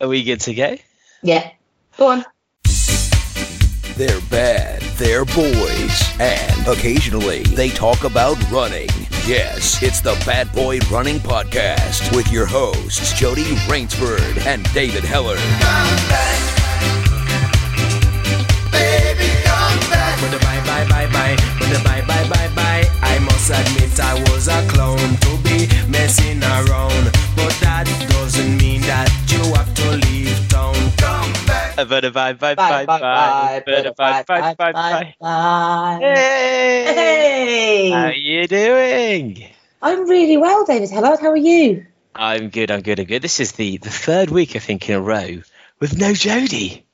Are we good to go? Yeah. Go on. They're bad, they're boys, and occasionally they talk about running. Yes, it's the Bad Boy Running Podcast with your hosts, Jody Raynsford and David Hellard. But the bye bye bye bye, but the bye bye bye bye. I must admit I was a clown to be messing around, but that doesn't mean that Bye bye bye bye Bye, bye bye, bye bye bye bye bye. bye. Hey, Hey! how you doing? I'm really well, David. Hello, how are you? I'm good. I'm good. I'm good. This is the the third week I think in a row with no Jody.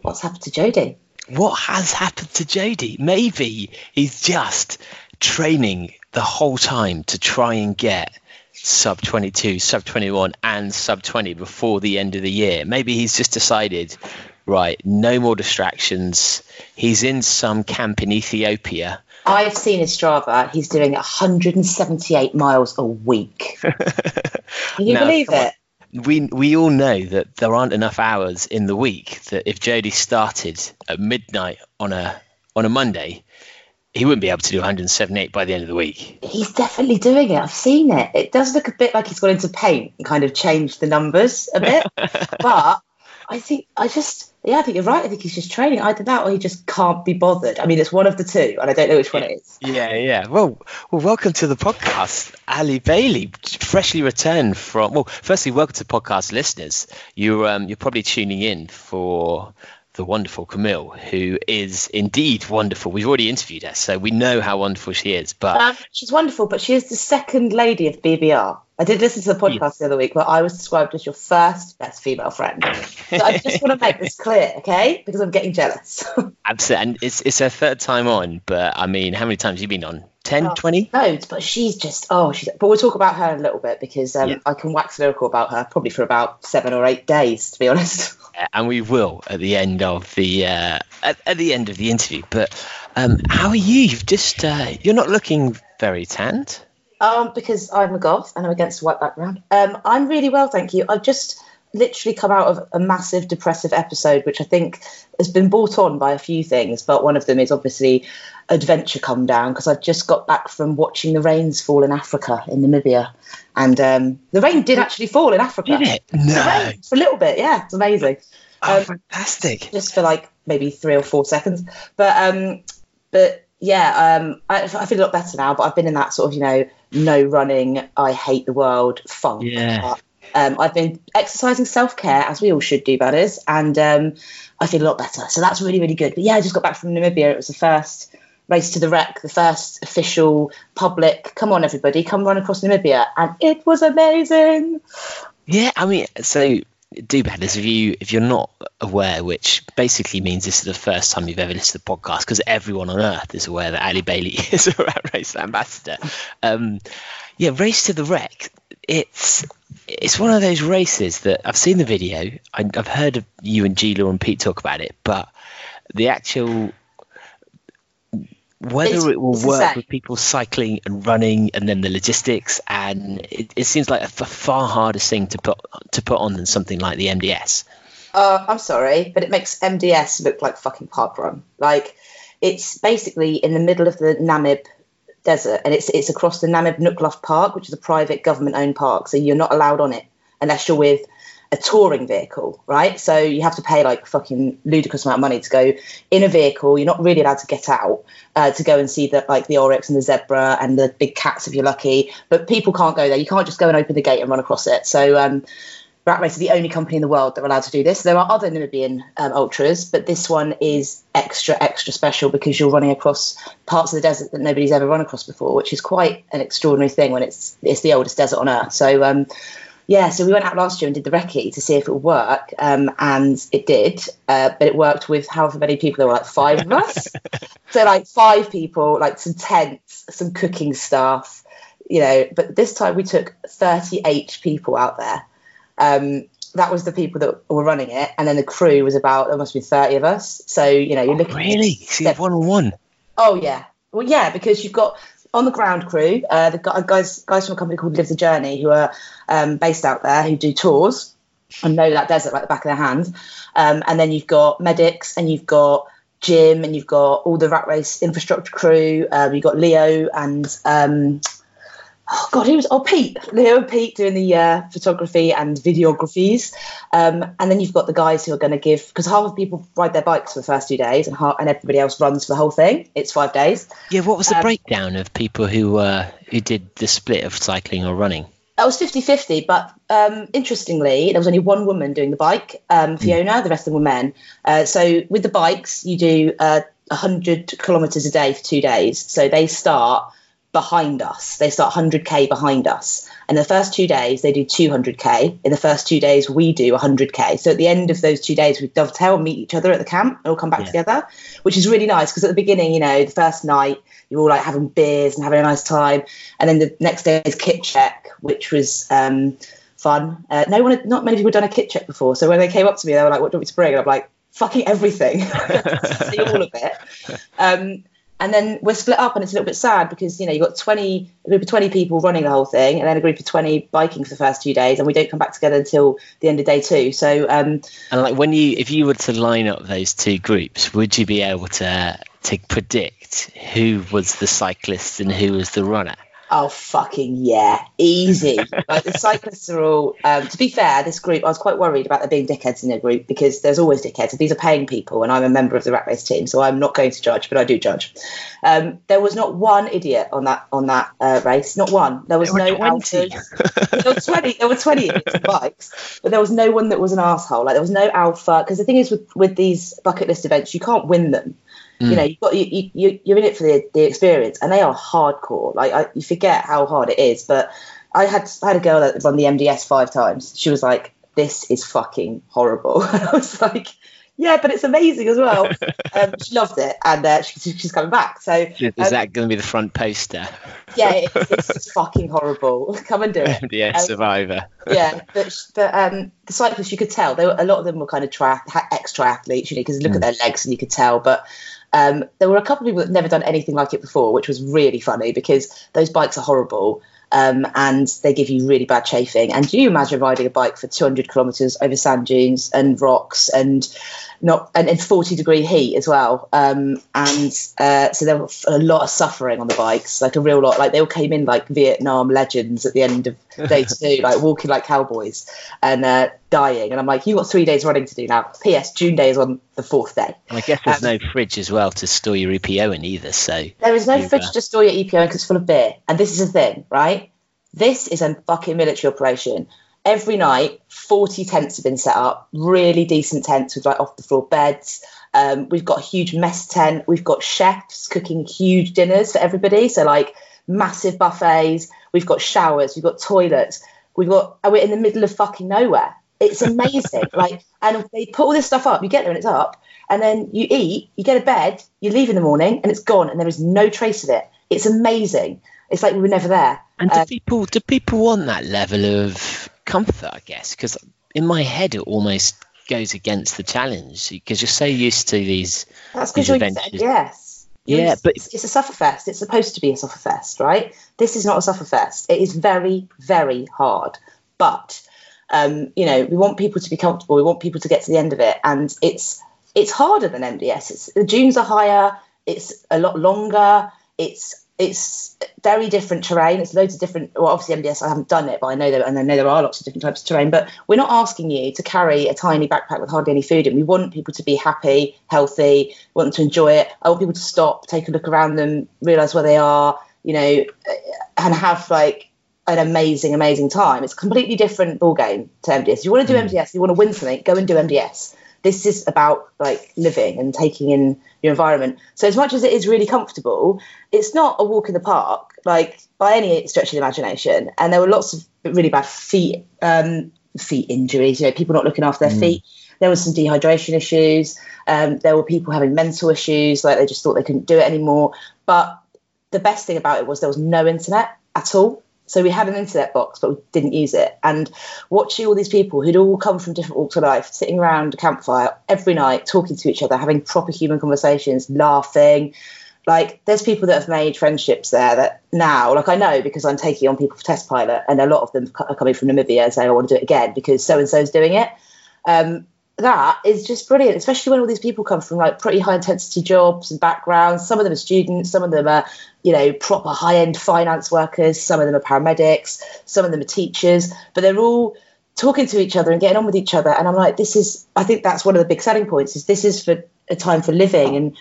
What's happened to Jody? What has happened to Jody? Maybe he's just training the whole time to try and get sub 22, sub 21, and sub 20 before the end of the year. Maybe he's just decided, right, no more distractions. He's in some camp in Ethiopia. I've seen his Strava. He's doing 178 miles a week. Can you Now, believe on. it? we we all know that there aren't enough hours in the week that if Jody started at midnight on a on a Monday, he wouldn't be able to do 178 by the end of the week. He's definitely doing it. I've seen it. It does look a bit like he's gone into paint and kind of changed the numbers a bit. but I think I just yeah, I think you're right. I think he's just training. Either that or he just can't be bothered. I mean, it's one of the two, and I don't know which one it is. Yeah, yeah. Well, well, welcome to the podcast, Allie Bailey, freshly returned from. Well, firstly, welcome to podcast listeners. You're um, you're probably tuning in for the wonderful Camille, who is indeed wonderful. We've already interviewed her, so we know how wonderful she is. But Um, she's wonderful, but she is the second lady of BBR. I did listen to the podcast the other week where I was described as your first best female friend. So I just want to make this clear, okay? Because I'm getting jealous. Absolutely, and it's it's her third time on. But I mean, how many times have you been on? 10, Oh. 20? Loads, but she's just oh, she's. But we'll talk about her in a little bit because um, Yeah. I can wax lyrical about her probably for about seven or eight days, to be honest. And we will at the end of the uh, at, at the end of the interview. But um, how are you? You've just uh, you're not looking very tanned. Um, because I'm a goth and I'm against a white background. Um, I'm really well, thank you. I've just literally come out of a massive depressive episode, which I think has been brought on by a few things, but one of them is obviously adventure come down because I've just got back from watching the rains fall in Africa, in Namibia. And um, the rain did actually fall in Africa. Did it? No. for a little bit, yeah, it's amazing. Oh, Um, fantastic. just for like maybe three or four seconds. But um, but yeah, um, I, I feel a lot better now. But I've been in that sort of you know no running, I hate the world funk. Yeah. Um, I've been exercising self care as we all should do, that is, and um, I feel a lot better. So that's really really good. But yeah, I just got back from Namibia. It was the first race to the wreck, the first official public. Come on, everybody, come run across Namibia, and it was amazing. Yeah, I mean, so do badders if you if you're not aware, which basically means this is the first time you've ever listened to the podcast, because everyone on earth is aware that Allie Bailey is a rat race ambassador. Um, yeah, race to the wreck. It's it's one of those races that I've seen the video. I, I've heard of you and Gila and Pete talk about it, but the actual whether It's- it will work with people cycling and running, and then the logistics, and it, it seems like a f- far harder thing to put to put on than something like the MDS. Uh, I'm sorry, but it makes MDS look like fucking park run. Like it's basically in the middle of the Namib desert, and it's it's across the Namib-Naukluft Park, which is a private government-owned park. So you're not allowed on it unless you're with a touring vehicle, right? So you have to pay like fucking ludicrous amount of money to go in a vehicle. You're not really allowed to get out uh, to go and see the like the oryx and the zebra and the big cats if you're lucky. But people can't go there. You can't just go and open the gate and run across it. So um, Rat Race is the only company in the world that are allowed to do this. There are other Namibian um, ultras, but this one is extra, extra special because you're running across parts of the desert that nobody's ever run across before, which is quite an extraordinary thing when it's it's the oldest desert on earth. So um, yeah, so we went out last year and did the recce to see if it would work, um, and it did. Uh, but it worked with however many people there were, like five of us. so like five people, like some tents, some cooking staff, you know. But this time we took 38 people out there. Um, that was the people that were running it, and then the crew was about there must be 30 of us. So you know you're looking Really? Have one on one. Oh yeah, well yeah, because you've got on the ground crew, uh, the gu- guys guys from a company called Live the Journey who are um, based out there who do tours, and know that desert like the back of their hand. Um, and then you've got medics and you've got Jim and you've got all the rat race infrastructure crew. Um, you've got Leo and um, oh god, who was oh Pete, Leo and Pete doing the uh, photography and videographies. Um, and then you've got the guys who are going to give because half of people ride their bikes for the first two days and half, and everybody else runs for the whole thing. It's five days. Yeah, what was the Um, breakdown of people who uh, who did the split of cycling or running? That was 50 50, but um, interestingly, there was only one woman doing the bike, um, Fiona, the rest of them were men. Uh, so with the bikes, you do uh, 100 kilometres a day for two days. So they start behind us, they start 100k behind us. And the first two days, they do 200k. In the first two days, we do 100k. So at the end of those two days, we dovetail and meet each other at the camp and all come back Yeah. together, which is really nice because at the beginning, you know, the first night, you're all like having beers and having a nice time. And then the next day is kit check, which was um, fun. Uh, no one, had, not many people had done a kit check before. So when they came up to me, they were like, "What do you want me to bring?" And I'm like, "Fucking everything, see all of it." Um, and then we're split up, and it's a little bit sad because you know you've got 20 a group of 20 people running the whole thing, and then a group of 20 biking for the first two days, and we don't come back together until the end of day two. So um, And like when you, if you were to line up those two groups, would you be able to to predict who was the cyclist and who was the runner? Oh fucking yeah, easy. like the cyclists are all. Um, to be fair, this group, I was quite worried about there being dickheads in their group because there's always dickheads. These are paying people, and I'm a member of the rat race team, so I'm not going to judge, but I do judge. Um, there was not one idiot on that on that uh, race, not one. There was There no 20. there were twenty. There were twenty bikes, but there was no one that was an asshole. Like there was no alpha because the thing is with with these bucket list events, you can't win them you know you've got you, you you're in it for the, the experience and they are hardcore. Like I, you forget how hard it is but i had I had a girl that run the mds five times. She was like this is fucking horrible. I was like yeah but it's amazing as well. Um, she loved it and uh, she, she's coming back. So Is um, that going to be the front poster? yeah it's, it's, it's fucking horrible. Come and do it. Yeah, Um, Survivor. yeah, but but um, the cyclists you could tell. They were, a lot of them were kind of tri- ex triathletes, you know, because look at their legs and you could tell. But um, there were a couple of people that never done anything like it before, which was really funny because those bikes are horrible. Um, and they give you really bad chafing. And do you imagine riding a bike for 200 kilometres over sand dunes and rocks and not and in 40 degree heat as well? Um, and uh, so there was a lot of suffering on the bikes, like a real lot. Like they all came in like Vietnam legends at the end of day two, like walking like cowboys and uh, dying. And I'm like, you've got three days running to do now. P.S. June day is on the fourth day. And I guess there's Um, no fridge as well to store your EPO in either. So There is no fridge uh, to store your EPO in because it's full of beer. And this is the thing, right? This is a fucking military operation. Every night, 40 tents have been set up, really decent tents with like off the floor beds. Um, we've got a huge mess tent. We've got chefs cooking huge dinners for everybody. So, like massive buffets. We've got showers. We've got toilets. We've got, and we're in the middle of fucking nowhere. It's amazing. like, and they put all this stuff up. You get there and it's up. And then you eat, you get a bed, you leave in the morning and it's gone and there is no trace of it. It's amazing. It's like we were never there. And do Uh, people do people want that level of comfort? I guess because in my head it almost goes against the challenge because you're so used to these. That's because you're used to yes. Yeah, but- it's, it's a sufferfest. It's supposed to be a sufferfest, right? This is not a sufferfest. It is very, very hard. But um, you know, we want people to be comfortable. We want people to get to the end of it, and it's it's harder than MDS. It's the dunes are higher. It's a lot longer. It's it's very different terrain. It's loads of different. Well, obviously MDS, I haven't done it, but I know that, and I know there are lots of different types of terrain. But we're not asking you to carry a tiny backpack with hardly any food and We want people to be happy, healthy. Want them to enjoy it. I want people to stop, take a look around them, realize where they are, you know, and have like an amazing, amazing time. It's a completely different ball game to MDS. If you want to do MDS, you want to win something, go and do MDS. This is about like living and taking in your environment. So as much as it is really comfortable, it's not a walk in the park, like by any stretch of the imagination. And there were lots of really bad feet um, feet injuries. You know, people not looking after their feet. There was some dehydration issues. Um, there were people having mental issues, like they just thought they couldn't do it anymore. But the best thing about it was there was no internet at all. So we had an internet box, but we didn't use it. And watching all these people who'd all come from different walks of life, sitting around a campfire every night, talking to each other, having proper human conversations, laughing, like there's people that have made friendships there that now like i know because i'm taking on people for test pilot and a lot of them are coming from namibia and saying i want to do it again because so and so's doing it um, that is just brilliant especially when all these people come from like pretty high intensity jobs and backgrounds some of them are students some of them are you know proper high end finance workers some of them are paramedics some of them are teachers but they're all talking to each other and getting on with each other and i'm like this is i think that's one of the big selling points is this is for a time for living and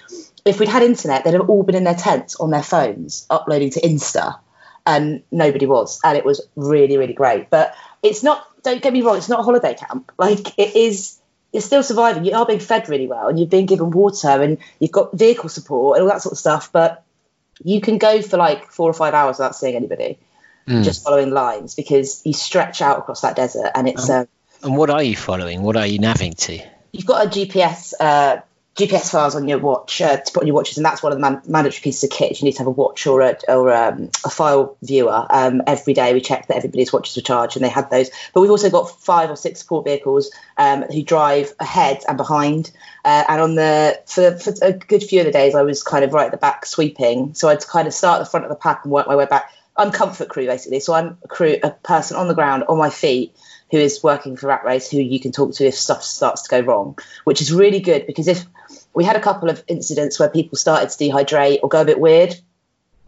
if we'd had internet, they'd have all been in their tents on their phones uploading to Insta, and nobody was, and it was really, really great. But it's not. Don't get me wrong. It's not a holiday camp. Like it is. You're still surviving. You are being fed really well, and you've been given water, and you've got vehicle support and all that sort of stuff. But you can go for like four or five hours without seeing anybody, Mm. just following lines because you stretch out across that desert, and it's. Oh. Um, And what are you following? What are you navving to? you've got a GPS uh, GPS files on your watch uh, to put on your watches, and that's one of the man- mandatory pieces of kit. You need to have a watch or a or um, a file viewer. Um, every day we check that everybody's watches were charged, and they had those. But we've also got five or six support vehicles um, who drive ahead and behind. Uh, and on the for, for a good few of the days, I was kind of right at the back sweeping. So I'd kind of start at the front of the pack and work my way back. I'm comfort crew basically. So I'm a crew, a person on the ground on my feet who is working for Rat Race, who you can talk to if stuff starts to go wrong, which is really good because if we had a couple of incidents where people started to dehydrate or go a bit weird,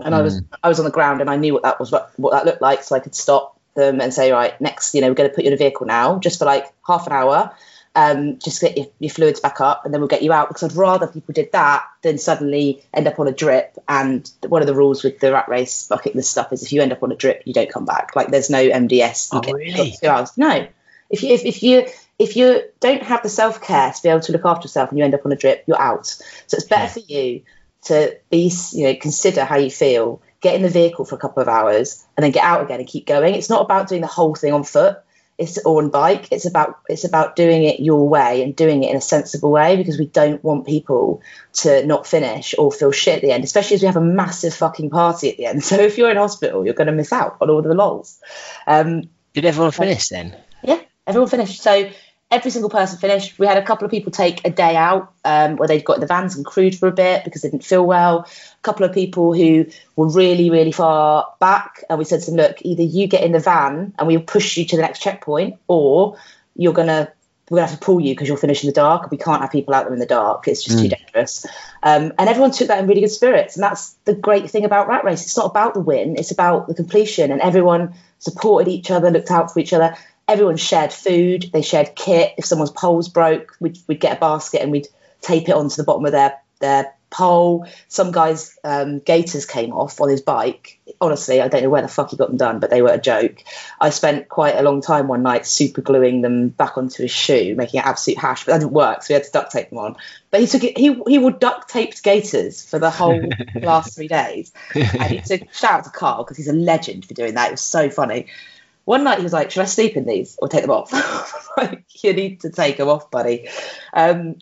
and I was mm. I was on the ground and I knew what that was what, what that looked like, so I could stop them and say, right, next, you know, we're going to put you in a vehicle now, just for like half an hour, um, just get your, your fluids back up, and then we'll get you out. Because I'd rather people did that than suddenly end up on a drip. And one of the rules with the rat race bucket list stuff is if you end up on a drip, you don't come back. Like there's no MDS. You Oh, really? Two hours. No. If you if, if you if you don't have the self care to be able to look after yourself and you end up on a drip, you're out. So it's better Yeah. for you to be you know consider how you feel, get in the vehicle for a couple of hours, and then get out again and keep going. It's not about doing the whole thing on foot. It's or on bike. It's about it's about doing it your way and doing it in a sensible way because we don't want people to not finish or feel shit at the end, especially as we have a massive fucking party at the end. So if you're in hospital, you're going to miss out on all of the lols. Um, Did everyone finish then? yeah, everyone finished. So every single person finished. We had a couple of people take a day out um, where they'd got in the vans and crewed for a bit because they didn't feel well. A couple of people who were really, really far back, and we said to them, "Look, either you get in the van and we'll push you to the next checkpoint, or you're gonna." We're gonna have to pull you because you'll finish in the dark. We can't have people out there in the dark. It's just too dangerous. Um, and everyone took that in really good spirits. And that's the great thing about Rat Race. It's not about the win. It's about the completion. And everyone supported each other, looked out for each other everyone shared food, they shared kit. If someone's poles broke, we'd, we'd get a basket and we'd tape it onto the bottom of their, their pole. Some guy's um, gaiters came off on his bike. Honestly, I don't know where the fuck he got them done, but they were a joke. I spent quite a long time one night super gluing them back onto his shoe, making it absolute hash, but that didn't work, so we had to duct tape them on. But he took it, he, he wore duct taped gaiters for the whole last three days. And he took, shout out to Carl, because he's a legend for doing that. It was so funny one night he was like, "Should I sleep in these or take them off?" like, you need to take them off, buddy. Um,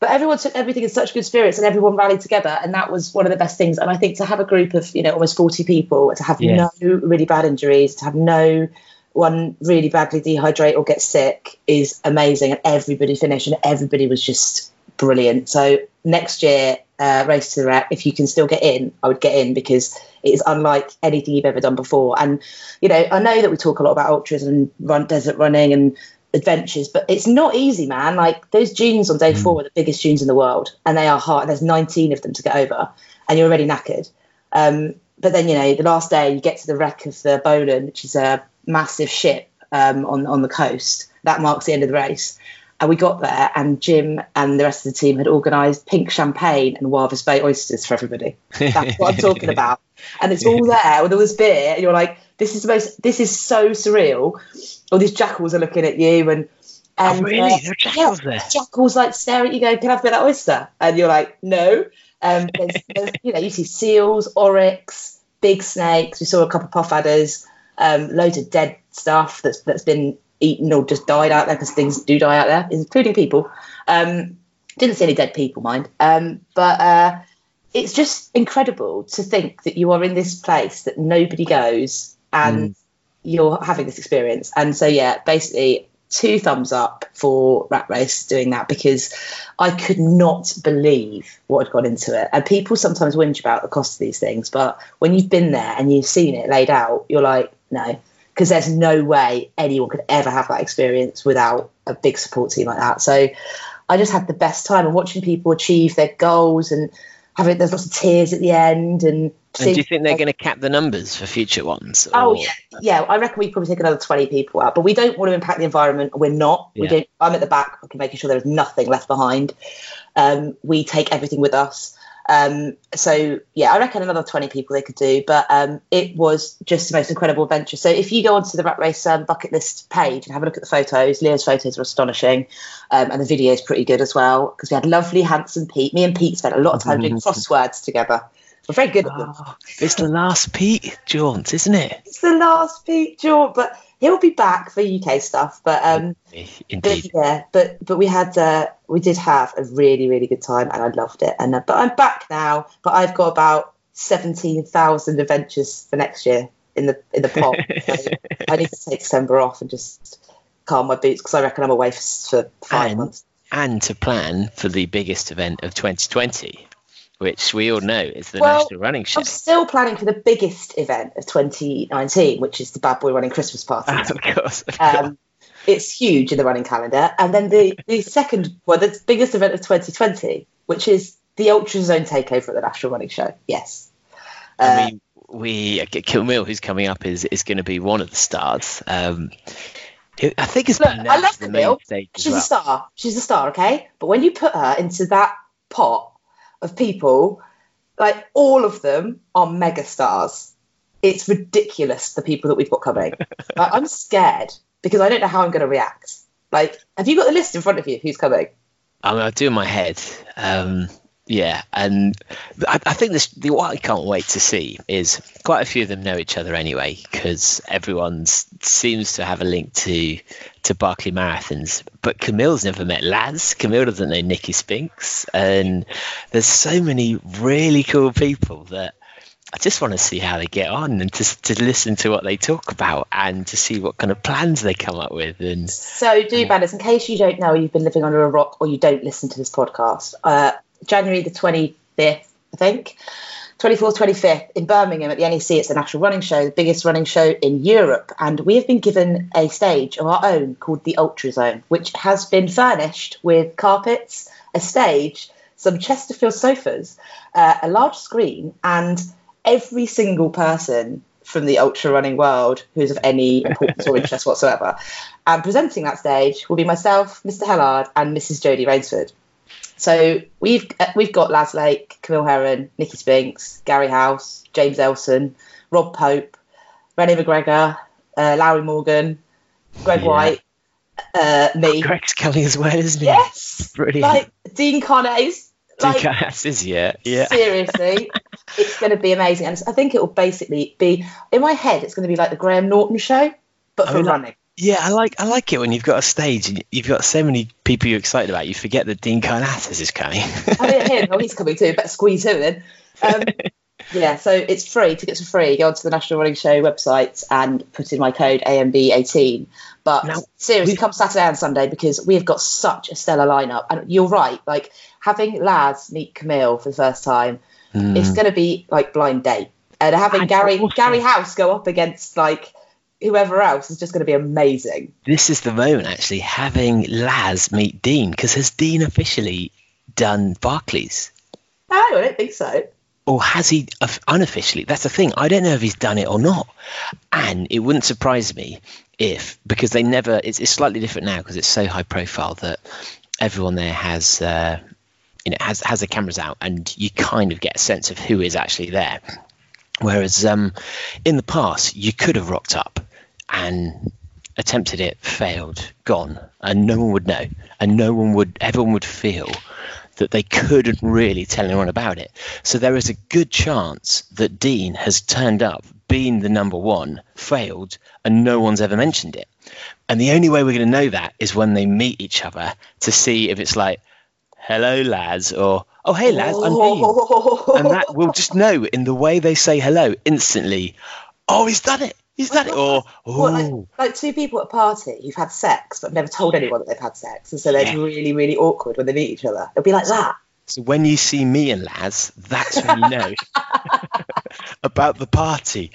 but everyone took everything in such good spirits, and everyone rallied together, and that was one of the best things. And I think to have a group of you know almost forty people, to have Yeah. no really bad injuries, to have no one really badly dehydrate or get sick is amazing, and everybody finished, and everybody was just brilliant. So next year, uh, race to the wreck, if you can still get in, I would get in because it is unlike anything you've ever done before. And you know, I know that we talk a lot about ultras and run desert running and adventures, but it's not easy, man. Like those dunes on day four are the biggest dunes in the world, and they are hard. There's 19 of them to get over, and you're already knackered. Um, but then you know, the last day you get to the wreck of the Bohlen, which is a massive ship um, on on the coast. That marks the end of the race. And we got there, and Jim and the rest of the team had organised pink champagne and Walvis Bay oysters for everybody. That's what I'm talking about. And it's all there with all this beer, and you're like, this is the most, this is so surreal. All these jackals are looking at you, and and Oh, really? uh, There are jackals yeah, there? Jackals like stare at you, go, "Can I have a bit of that oyster?" And you're like, "No." Um, there's, there's, you know, you see seals, oryx, big snakes. We saw a couple of puff adders, um, loads of dead stuff that's that's been eaten or just died out there because things do die out there, including people. Um, didn't see any dead people, mind. Um, but uh, it's just incredible to think that you are in this place that nobody goes and you're having this experience. And so, yeah, basically, two thumbs up for Rat Race doing that because I could not believe what had gone into it. And people sometimes whinge about the cost of these things, but when you've been there and you've seen it laid out, you're like, no, because there's no way anyone could ever have that experience without a big support team like that. So I just had the best time and watching people achieve their goals and having there's lots of tears at the end and. And do you think they're going to cap the numbers for future ones? Oh yeah, yeah. I reckon we probably take another twenty people out, but we don't want to impact the environment. We're not. We Yeah. don't. I'm at the back, making sure there is nothing left behind. Um, we take everything with us. Um, so yeah, I reckon another twenty people they could do, but um, it was just the most incredible adventure. So if you go onto the Rat Race um, bucket list page and have a look at the photos, Leo's photos are astonishing, um, and the video is pretty good as well because we had lovely, handsome Pete. Me and Pete spent a lot of time doing crosswords together. We're very good at them. Oh, it's the last Pete jaunt, isn't it? It's the last Pete jaunt, but he'll be back for UK stuff. But um, but yeah, but but we had uh, we did have a really really good time, and I loved it. And uh, but I'm back now. But I've got about seventeen thousand adventures for next year in the in the pot. so I need to take December off and just calm my boots because I reckon I'm away for, for five And- months. and to plan for the biggest event of 2020, which we all know is the Well, National Running Show. I'm still planning for the biggest event of 2019, which is the Bad Boy Running Christmas Party. of course. Of course. Um, it's huge in the running calendar. And then the, the second, well, the biggest event of 2020, which is the Ultra Zone takeover at the National Running Show. Yes. Uh, I mean, we Camille, who's coming up, is is going to be one of the stars. Um, I think it's Look, been I love the Camille. she's well. a star. She's a star, okay? But when you put her into that pot of people, like all of them are mega stars. It's ridiculous the people that we've got coming. Like, I'm scared because I don't know how I'm going to react. Like, have you got the list in front of you? Who's coming? I mean, I do in my head. Um, yeah, and I, I think this the what I can't wait to see is quite a few of them know each other anyway because everyone seems to have a link to to Barkley Marathons. But Camille's never met Laz. Camille doesn't know Nikki Spinks, and there's so many really cool people that. I just want to see how they get on and to, to listen to what they talk about and to see what kind of plans they come up with. And So, do badders, in case you don't know, you've been living under a rock or you don't listen to this podcast, uh, January the 25th, I think, 24th, 25th in Birmingham at the NEC, it's the National Running Show, the biggest running show in Europe. And we have been given a stage of our own called the Ultra Zone, which has been furnished with carpets, a stage, some Chesterfield sofas, uh, a large screen, and every single person from the ultra running world who's of any importance or interest whatsoever. And presenting that stage will be myself, Mr. Hellard, and Mrs. Jody Raynsford. So we've uh, we've got Laz Lake, Camille Herron, Nikki Spinks, Gary House, James Elson, Rob Pope, Renee McGregor, uh, Lowri Morgan, Greg Yeah. White, uh, me. Greg's coming as well, isn't he? Yes, Brilliant. like Dean Karnazes. Like, DKS is yeah, yeah. Seriously, it's going to be amazing, and I think it will basically be in my head. It's going to be like the Graham Norton show, but for like- running. Yeah, I like I like it when you've got a stage and you've got so many people you're excited about. You forget that Dean Karnazes is coming. I mean, him, oh, he's coming too. Better squeeze him in. Um, yeah, so it's free. Tickets are free. Go onto the National Running Show website and put in my code AMB18. But Now, seriously, come Saturday and Sunday because we have got such a stellar lineup. And you're right, like having Laz meet Camille for the first time, it's going to be like blind date. And having And Gary Gary House go up against like whoever else is just going to be amazing. this is the moment actually having Laz meet Dean because has Dean officially done Barkleys? No, I don't think so. Or has he unofficially? That's the thing. I don't know if he's done it or not. And it wouldn't surprise me if, because they never, it's, it's slightly different now because it's so high profile that everyone there has, uh, you know, has has the cameras out, and you kind of get a sense of who is actually there. Whereas um, in the past, you could have rocked up and attempted it, failed, gone, and no one would know, and no one would, everyone would feel that they couldn't really tell anyone about it. So there is a good chance that Dean has turned up, been the number one, failed, and no one's ever mentioned it. And the only way we're going to know that is when they meet each other to see if it's like, hello, lads, or, oh, hey, lads, I'm Dean. And that we'll just know in the way they say hello instantly, oh, he's done it. Is that it? Or What, like, oh, like two people at a party who've had sex but never told anyone that they've had sex, and so they're Yeah. really, really awkward when they meet each other. It'll be like that. so when you see me and Laz, that's when you know about the party.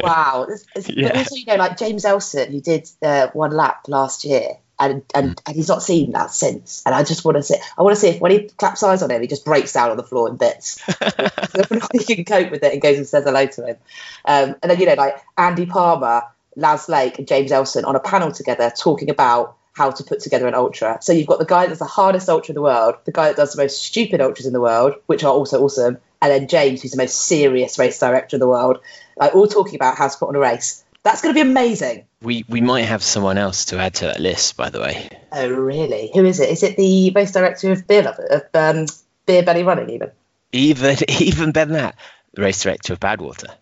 Wow. It's, it's, Yeah. But also, you know, like James Elson, who did uh, one lap last year, and and, and he's not seen that since. And I just want to see, I want to see if when he claps eyes on him, he just breaks down on the floor in bits. he can cope with it and goes and says hello to him. Um, and then you know, like Andy Palmer, Laz Lake, and James Elson on a panel together talking about how to put together an ultra. So you've got the guy that's the hardest ultra in the world, the guy that does the most stupid ultras in the world, which are also awesome, and then James, who's the most serious race director in the world, like all talking about how to put on a race. That's going to be amazing. We we might have someone else to add to that list, by the way. Oh, really? Who is it? Is it the race director of Beer Lover, of um, Beer Belly Running, even? Even even better than that, the race director of Badwater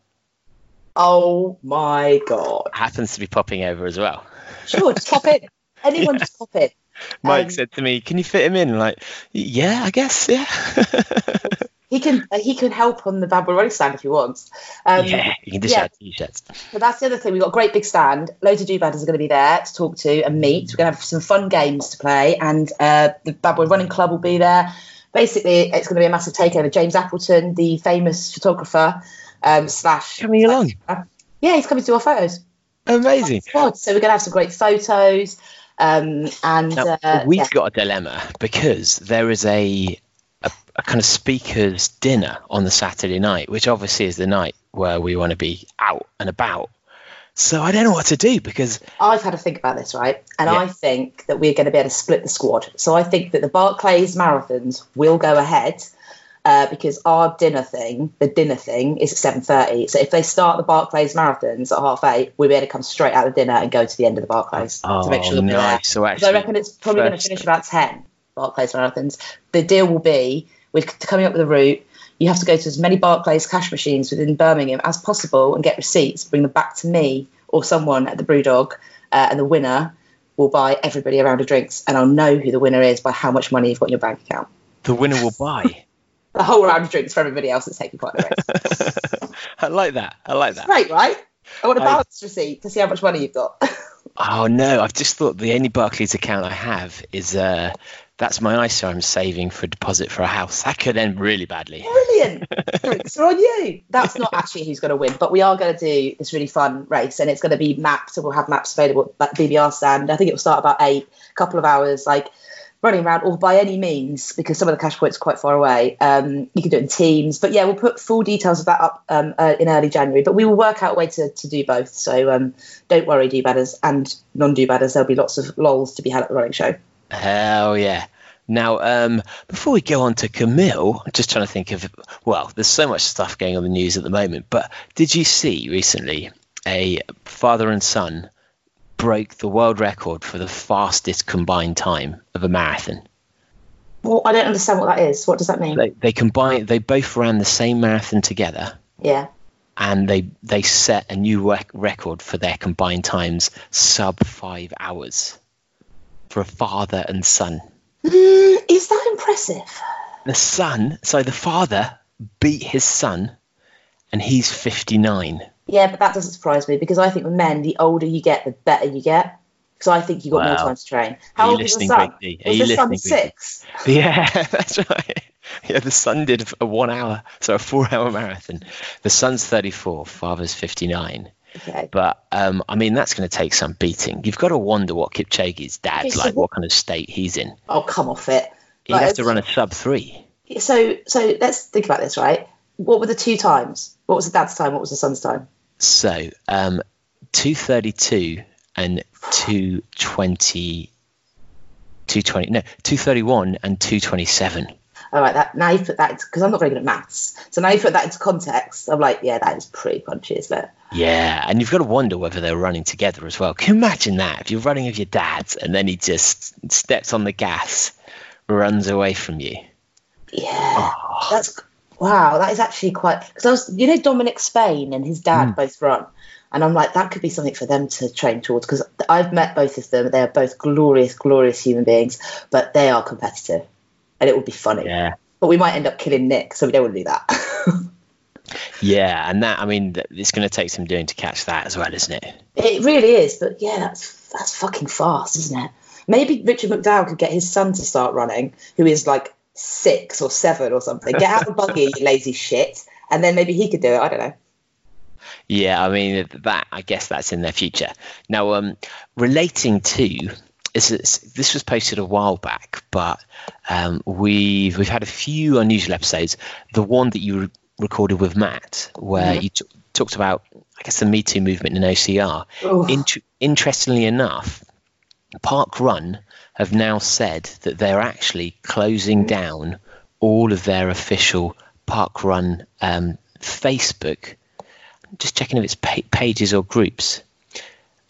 Oh my god! happens to be popping over as well. Sure, just pop in. Anyone, just pop in. Mike Um, said to me, "Can you fit him in?" I'm like, yeah, I guess, yeah. He can uh, he can help on the Bad Boy Running stand if he wants. Um, yeah, you can dish yeah. out t-shirts. But that's the other thing. We've got a great big stand. Loads of do-badders are going to be there to talk to and meet. We're going to have some fun games to play, and uh, the Bad Boy Running Club will be there. Basically, it's going to be a massive takeover. James Appleton, the famous photographer, um, slash Coming along, yeah, he's coming to our photos. amazing. Squad. So we're going to have some great photos. Um, and Now, uh, we've yeah. got a dilemma because there is a, a kind of speakers dinner on the Saturday night, which obviously is the night where we want to be out and about. So I don't know what to do because I've had to think about this, right? And Yeah. I think that we're going to be able to split the squad. So I think that the Barclays marathons will go ahead uh, because our dinner thing, the dinner thing, is at seven thirty. So if they start the Barclays marathons at half eight, we'll be able to come straight out of dinner and go to the end of the Barclays oh to make sure that we're there. nice. So 'Cause actually, I reckon it's probably going to finish about 10 Barclays marathons. The deal will be we're coming up with a route. You have to go to as many Barclays cash machines within Birmingham as possible and get receipts, bring them back to me or someone at the Brewdog, uh, and the winner will buy everybody a round of drinks. And I'll know who the winner is by how much money you've got in your bank account. the winner will buy. The whole round of drinks for everybody else that's taking part in the race. I like that. I like that. Great, right? I want a balance receipt to see how much money you've got. Oh no, I've just thought the only Barclays account I have is uh that's my ISA I'm saving for a deposit for a house. That could end really badly. Brilliant. Drinks are on you. That's not actually who's going to win, but we are going to do this really fun race, and it's going to be mapped. So we'll have maps available at BBR stand. I think it will start about eight, a couple of hours, like running around, or by any means, because some of the cash points are quite far away. Um, you can do it in teams, but yeah, we'll put full details of that up um, uh, in early January. But we will work out a way to, to do both. So um, don't worry, do badders and non do badders. There'll be lots of lols to be had at the running show. Hell yeah. Now, um, before we go on to Camille, I'm just trying to think of, well, there's so much stuff going on in the news at the moment, but did you see recently a father and son broke the world record for the fastest combined time of a marathon? Well, I don't understand what that is. What does that mean? They, they combined, they both ran the same marathon together yeah. and they, they set a new rec- record for their combined times sub five hours for a father and son. Mm, is that impressive? the son, so the father beat his son, and he's 59. Yeah, but that doesn't surprise me because I think with men, the older you get, the better you get. Because I think you got more time to train. Are How you old is the son? Big Are Was you the son listening, Big D? six? Yeah, that's right. Yeah, the son did a one hour, so a four hour marathon. The son's 34, father's 59. Okay. But um, I mean, that's going to take some beating. You've got to wonder what Kipchoge's dad's like, what- kind of state he's in. Oh, come off it. He'd Right, have to run a sub three. So, so let's think about this, right? What were the two times? What was the dad's time? What was the son's time? So, um, 232 and 220, 220, no, 231 and 227. All right, that now you put that because I'm not very good at maths. So now you put that into context. I'm like, yeah, that is pretty punchy, isn't it? Yeah, and you've got to wonder whether they're running together as well. Can you imagine that? If you're running with your dad and then he just steps on the gas, runs away from you. Yeah, ah. that's wow. That is actually quite because I was, you know, Dominic Spain and his dad hmm. both run, and I'm like, that could be something for them to train towards because I've met both of them. They are both glorious, glorious human beings, but they are competitive, and it would be funny. Yeah. But we might end up killing Nick, so we don't want to do that. Yeah, and that I mean, it's going to take some doing to catch that as well, isn't it? It really is, but yeah, that's that's fucking fast, isn't it? Maybe Richard McDowell could get his son to start running, who is like six or seven or something. Get out of the buggy, you lazy shit, and then maybe he could do it. I don't know. Yeah, I mean that. I guess that's in their future. Now, um, relating to this, is, this was posted a while back, but um, we've we've had a few unusual episodes. The one that you re- recorded with Matt, where you t- talked about, I guess, the Me Too movement in OCR. Int- interestingly enough, Park Run have now said that they're actually closing down all of their official Park Run um, Facebook. Just checking if it's pa- pages or groups.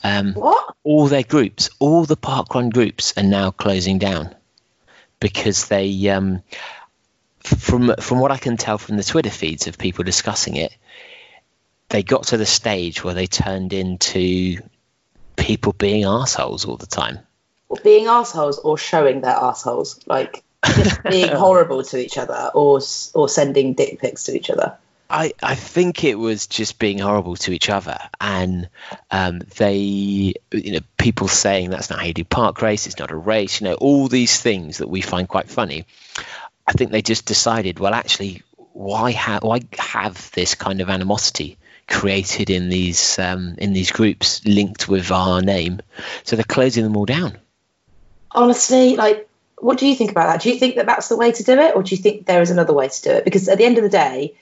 Um, What? all their groups, all the parkrun groups are now closing down because they, um, from from what I can tell from the Twitter feeds of people discussing it, they got to the stage where they turned into people being assholes all the time. Or being assholes or showing their assholes, like just being horrible to each other, or or sending dick pics to each other. I, I think it was just being horrible to each other, and um, they, you know, people saying that's not how you do park race. It's not a race. You know, all these things that we find quite funny. I think they just decided, well, actually, why have why have this kind of animosity created in these um, in these groups linked with our name? So they're closing them all down. honestly, like, what do you think about that? Do you think that that's the way to do it, or do you think there is another way to do it? Because at the end of the day,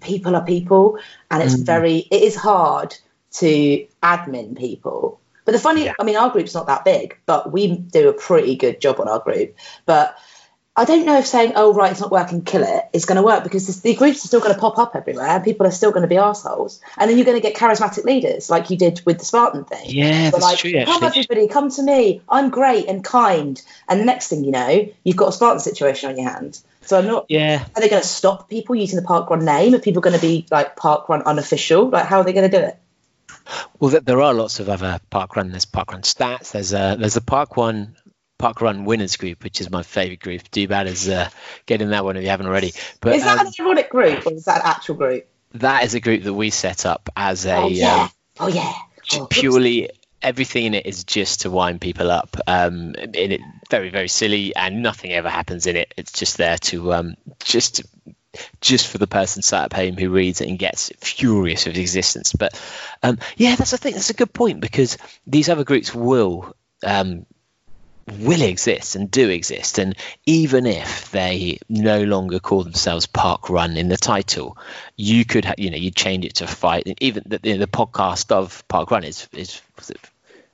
people are people, and it's mm. very, it is hard to admin people. But the funny, Yeah. I mean, our group's not that big, but we do a pretty good job on our group. But I don't know if saying, "Oh, right, it's not working, kill it," is going to work because this, the groups are still going to pop up everywhere, and people are still going to be assholes, and then you're going to get charismatic leaders like you did with the Spartan thing. Yeah, that's like, true. come Actually, everybody, come to me. I'm great and kind. And the next thing you know, you've got a Spartan situation on your hands. So I'm not. yeah. Are they going to stop people using the Park Run name? Are people going to be like Park Run unofficial? Like, how are they going to do it? Well, there are lots of other park run. There's park run stats. There's a there's a park one park run winners group, which is my favourite group. Do bad as uh, get in that one if you haven't already. But is that um, an ironic group or is that an actual group? that is a group that we set up as a oh yeah. um, oh yeah. Oh, purely everything in it is just to wind people up. Um, it very very silly and nothing ever happens in it. It's just there to um, just just for the person sat at home who reads it and gets furious with existence. But um, yeah, that's I think that's a good point because these other groups will um, will exist and do exist, and even if they no longer call themselves Park Run in the title, you could ha- you know you change it to fight. Even the, the, the podcast of Park Run is is was it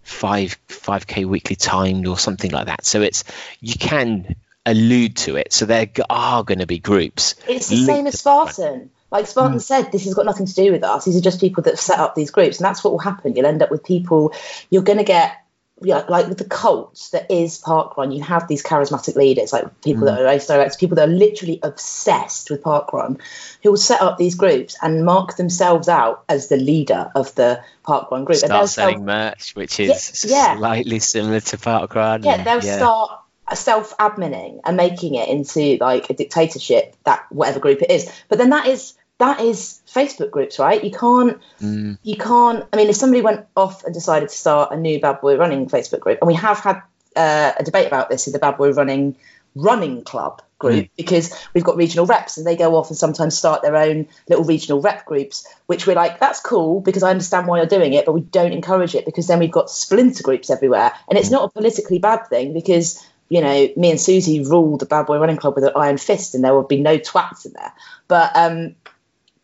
five five k weekly timed or something like that. So it's you can allude to it. So there are going to be groups. It's the same as to Park Run. Spartan. Like Spartan hmm. said, this has got nothing to do with us. These are just people that have set up these groups, and that's what will happen. You'll end up with people. You're going to get, yeah, like with the cult that is Park Run. You have these charismatic leaders, like people that mm. are race directors, people that are literally obsessed with Park Run, who will set up these groups and mark themselves out as the leader of the Park Run group. Start they'll selling sell- merch, which is yeah. slightly similar to Park Run. yeah, they'll start self adminning and making it into like a dictatorship that whatever group it is. But then that is that is Facebook groups, right? You can't Mm. you can't. I mean, if somebody went off and decided to start a new Bad Boy Running Facebook group, and we have had uh, a debate about this in the Bad Boy Running running club group because we've got regional reps and they go off and sometimes start their own little regional rep groups which we're like that's cool because i understand why you're doing it but we don't encourage it because then we've got splinter groups everywhere and it's not a politically bad thing because you know me and susie rule the bad boy running club with an iron fist and there would be no twats in there but um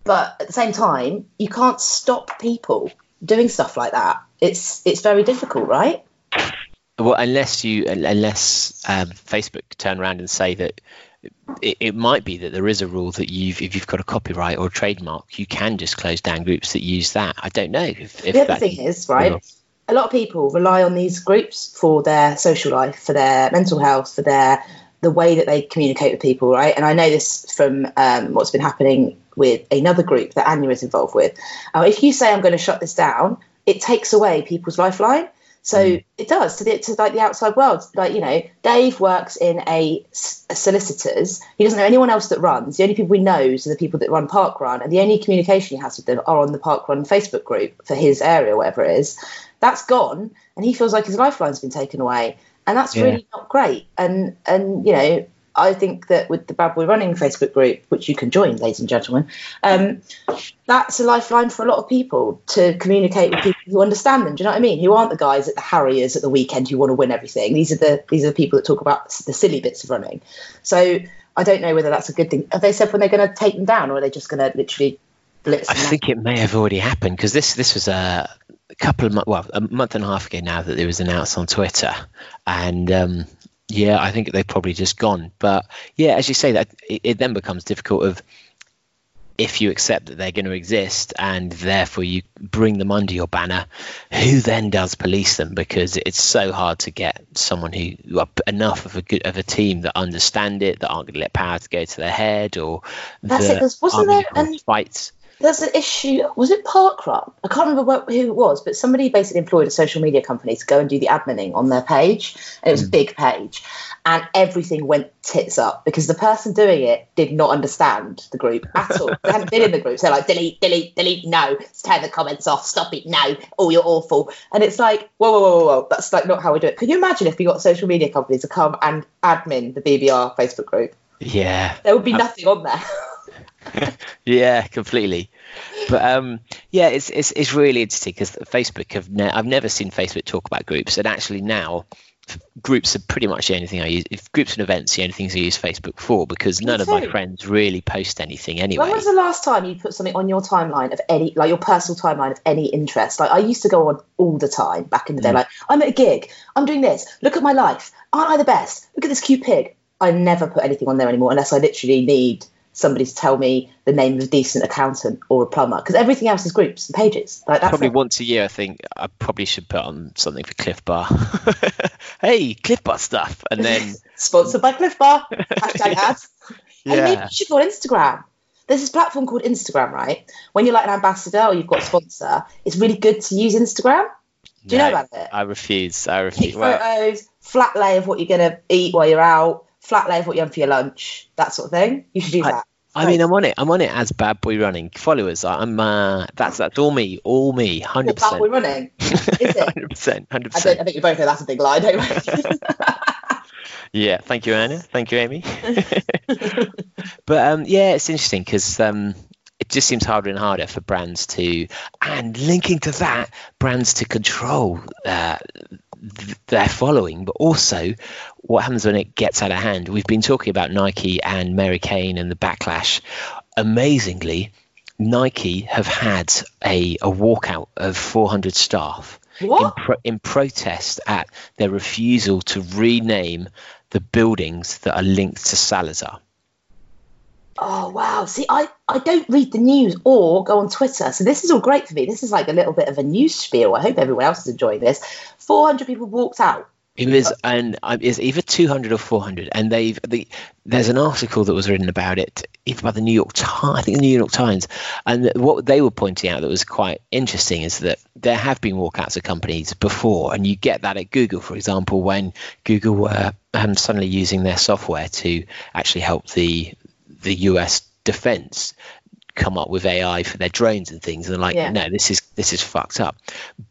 but at the same time you can't stop people doing stuff like that. It's it's very difficult right? Well, unless you, unless um, Facebook turn around and say that it, it might be that there is a rule that you've, if you've got a copyright or a trademark, you can just close down groups that use that. I don't know if, if the other thing is right a lot of people rely on these groups for their social life for their mental health for their the way that they communicate with people right? And i know this from um, what's been happening with another group that anya is involved with uh, if you say i'm going to shut this down it takes away people's lifeline So it does to the to like the outside world. Like you know, Dave works in a solicitors. He doesn't know anyone else that runs. The only people he knows are the people that run Park Run, and the only communication he has with them are on the Park Run Facebook group for his area, whatever it is. That's gone, and he feels like his lifeline's been taken away, and that's Yeah. really not great. And and you know, I think that with the Bad Boy Running Facebook group, which you can join, ladies and gentlemen, um, that's a lifeline for a lot of people to communicate with people who understand them. Do you know what I mean? Who aren't the guys at the Harriers at the weekend who want to win everything. These are the these are the people that talk about the silly bits of running. So I don't know whether that's a good thing. Have they said when they're going to take them down, or are they just going to literally blitz I think it may have already happened because this this was a, a couple of months, well, a month and a half ago now that it was announced on Twitter, and um, yeah, I think they've probably just gone. But yeah, as you say, that it, it then becomes difficult of if you accept that they're going to exist and therefore you bring them under your banner, who then does police them? Because it's so hard to get someone who well, enough of a good of a team that understand it, that aren't going to let power to go to their head, or That's it, wasn't there gonna fights. There's an issue. Was it Parkrun? I can't remember what, who it was, but somebody basically employed a social media company to go and do the adminning on their page. And it was a hmm. big page, and everything went tits up because the person doing it did not understand the group at all. they hadn't been in the group, so they're like delete, delete, delete. No, turn the comments off. Stop it. No. Oh, you're awful. And it's like whoa, whoa, whoa, whoa, whoa. That's like not how we do it. Can you imagine if we got social media companies to come and admin the BBR Facebook group? Yeah, There would be nothing on there. Yeah, completely. But um, yeah, it's it's it's really interesting because Facebook have ne- I've never seen Facebook talk about groups, and actually now groups are pretty much the only thing I use. If groups and events, the only things I use Facebook for because none of my friends really post anything anyway. When was the last time you put something on your timeline of any, like your personal timeline of any interest? Like I used to go on all the time back in the day. Like I'm at a gig, I'm doing this. Look at my life. Aren't I the best? Look at this cute pig. I never put anything on there anymore unless I literally need somebody to tell me the name of a decent accountant or a plumber because everything else is groups and pages. Like that's Probably it. once a year, I think I probably should put on something for Clif Bar. hey, Clif Bar stuff, and then sponsored by Clif Bar. Hashtag ads. And maybe you should go on Instagram. There's this platform called Instagram, right? When you're like an ambassador or you've got a sponsor, it's really good to use Instagram. Do you know about it? I refuse. I Take refuse. Well, photos, flat lay of what you're going to eat while you're out, flat lay of what you have for your lunch, that sort of thing. You should do I- that. I mean, I'm on it. I'm on it as Bad Boy Running followers. I'm uh, that's that's all me, all me, hundred What, we're percent, running. Is it? hundred percent, hundred I, percent. I think you both know that's a big lie, don't we? Yeah, thank you, Anna. Thank you, Amy. but um, yeah, it's interesting because um, it just seems harder and harder for brands to, and linking to that, brands to control uh, th- their following, but also what happens when it gets out of hand. We've been talking about Nike and Mary Cain and the backlash. Amazingly, Nike have had a, a walkout of 400 staff in, pro- in protest at their refusal to rename the buildings that are linked to Salazar. Oh wow! See, I, I don't read the news or go on Twitter, so this is all great for me. This is like a little bit of a news spiel. I hope everyone else is enjoying this. Four hundred people walked out. It was, and um, it's either 200 or 400. And they've, the, there's an article that was written about it, even by the New York Times, I think the New York Times. And what they were pointing out that was quite interesting is that there have been walkouts of companies before, and you get that at Google, for example, when Google were um, suddenly using their software to actually help the the US defense come up with AI for their drones and things, and they're like, Yeah. no, this is this is fucked up.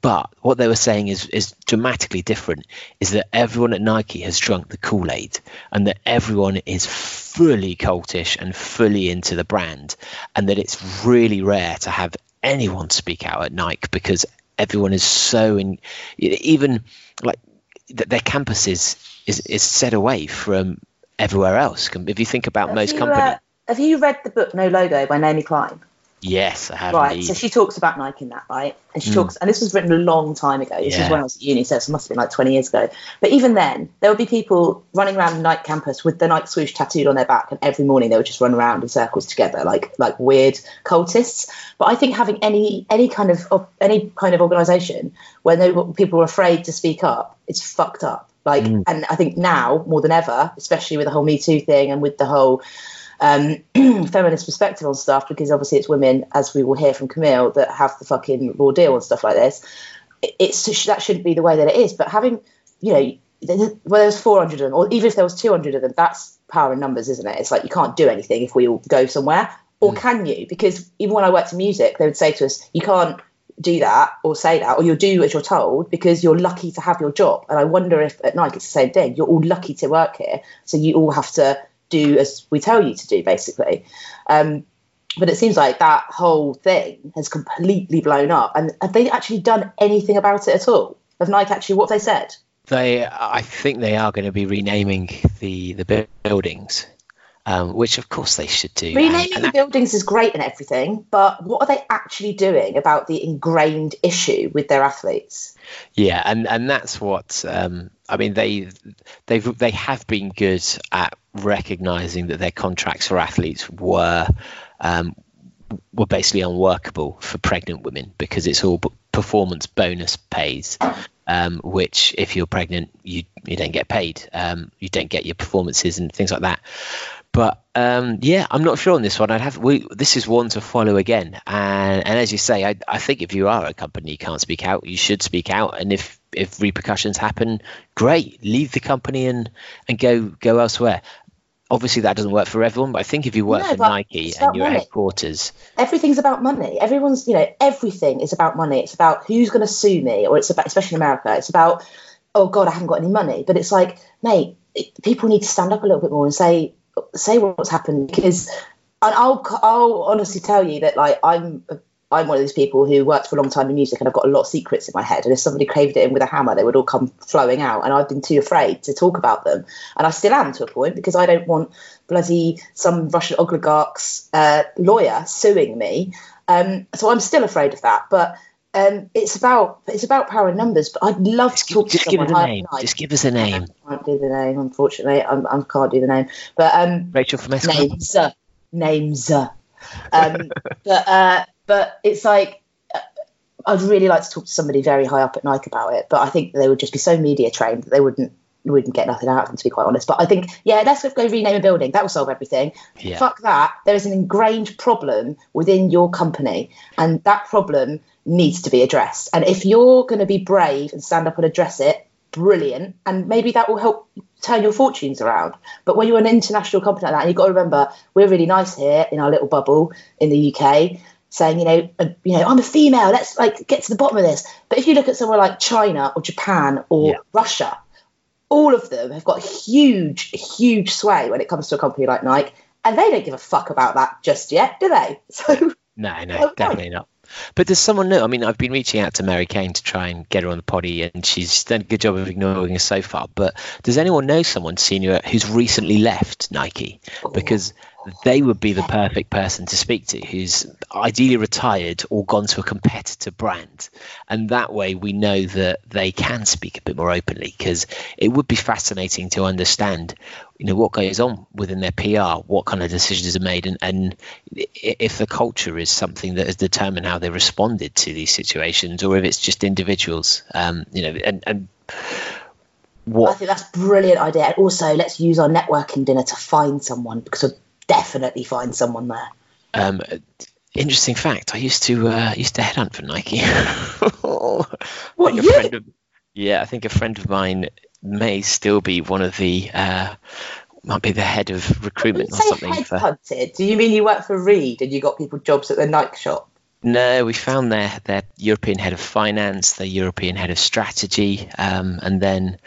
But what they were saying is is dramatically different. Is that everyone at Nike has drunk the Kool Aid, and that everyone is fully cultish and fully into the brand, and that it's really rare to have anyone speak out at Nike because everyone is so in, even like th- their campus is is, is set away from everywhere else. If you think about most you, companies, uh, have you read the book No Logo by Naomi Klein? yes, I have. Right. indeed. So she talks about Nike in that, right? And she Mm. talks, and this was written a long time ago. This Yeah. is when I was at uni, so it must have been like 20 years ago. But even then, there would be people running around the Nike campus with the Nike swoosh tattooed on their back, and every morning they would just run around in circles together, like like weird cultists. But I think having any any kind of of any kind of organisation where no people are afraid to speak up, it's fucked up. Like, Mm. and I think now more than ever, especially with the whole Me Too thing and with the whole um, feminist perspective on stuff because obviously it's women, as we will hear from Camille, that have the fucking raw deal and stuff like this. it's that shouldn't be the way that it is. But having, you know, well, there's 400 of them, or even if there was 200 of them, that's power in numbers, isn't it? It's like you can't do anything if we all go somewhere, or can you? Because even when I worked in music, they would say to us, you can't do that or say that, or you'll do as you're told because you're lucky to have your job. And I wonder if at Nike it's the same thing. You're all lucky to work here, so you all have to do as we tell you to do, basically. Um, but it seems like that whole thing has completely blown up. And have they actually done anything about it at all? Have Nike actually what they said? They, I think they are going to be renaming the the buildings, um, which of course they should do. Renaming and the buildings is great and everything, but what are they actually doing about the ingrained issue with their athletes? Yeah, and and that's what um, I mean. They they've they have been good at recognizing that their contracts for athletes were um, were basically unworkable for pregnant women because it's all performance bonus pays. Um, which, if you're pregnant, you you don't get paid. Um, you don't get your performances and things like that. But um, yeah, I'm not sure on this one. I'd have we, this is one to follow again. And and as you say, I, I think if you are a company you can't speak out, you should speak out. And if if repercussions happen, great, leave the company and and go go elsewhere. Obviously, that doesn't work for everyone, but I think if you work No, for Nike and your money. headquarters, Everything's about money. Everyone's, you know, everything is about money. It's about who's going to sue me, or it's about, especially in America, it's about, oh God, I haven't got any money. But it's like, mate, people need to stand up a little bit more and say, say what's happened because, and I'll, I'll honestly tell you that like I'm, I'm one of those people who worked for a long time in music and I've got a lot of secrets in my head. And if somebody craved it in with a hammer, they would all come flowing out. And I've been too afraid to talk about them. And I still am to a point because I don't want bloody some Russian oligarch's uh, lawyer suing me. Um, so I'm still afraid of that. But um, it's about it's about power and numbers. But I'd love just, to give, talk just to give someone. us a name. Just give us a name. I can't do the name, unfortunately. I'm, I can't do the name. But um, Rachel from Esquire. names uh, names uh. um but uh but it's like uh, i'd really like to talk to somebody very high up at nike about it but i think they would just be so media trained that they wouldn't wouldn't get nothing out of them to be quite honest. But i think yeah let's go rename a building. That will solve everything. Yeah. fuck that. There is an ingrained problem within your company and that problem needs to be addressed. And if you're going to be brave and stand up and address it brilliant. And maybe that will help turn your fortunes around. But when you're an international company like that and you've got to remember we're really nice here in our little bubble in the uk saying you know uh, you know i'm a female let's like get to the bottom of this. But if you look at somewhere like china or japan or Yeah. russia all of them have got huge huge sway when it comes to a company like nike and they don't give a fuck about that just yet do they so No, no, Oh, definitely not. But does someone know? I mean, I've been reaching out to Mary Cain to try and get her on the poddy, and she's done a good job of ignoring us so far. But does anyone know someone senior who's recently left Nike? Because they would be the perfect person to speak to, who's ideally retired or gone to a competitor brand, and that way we know that they can speak a bit more openly. Because it would be fascinating to understand, you know, what goes on within their PR, what kind of decisions are made, and, and if the culture is something that has determined how they responded to these situations, or if it's just individuals, um, you know, and, and I think that's a brilliant idea. And also, let's use our networking dinner to find someone because definitely find someone there. Um, interesting fact: I used to uh, used to headhunt for Nike. What, Like you? friend of, yeah, I think a friend of mine may still be one of the uh, might be the head of recruitment or something. For, headhunted, do you mean you work for Reed and you got people jobs at the Nike shop? No, we found their their European head of finance, their European head of strategy, um, and then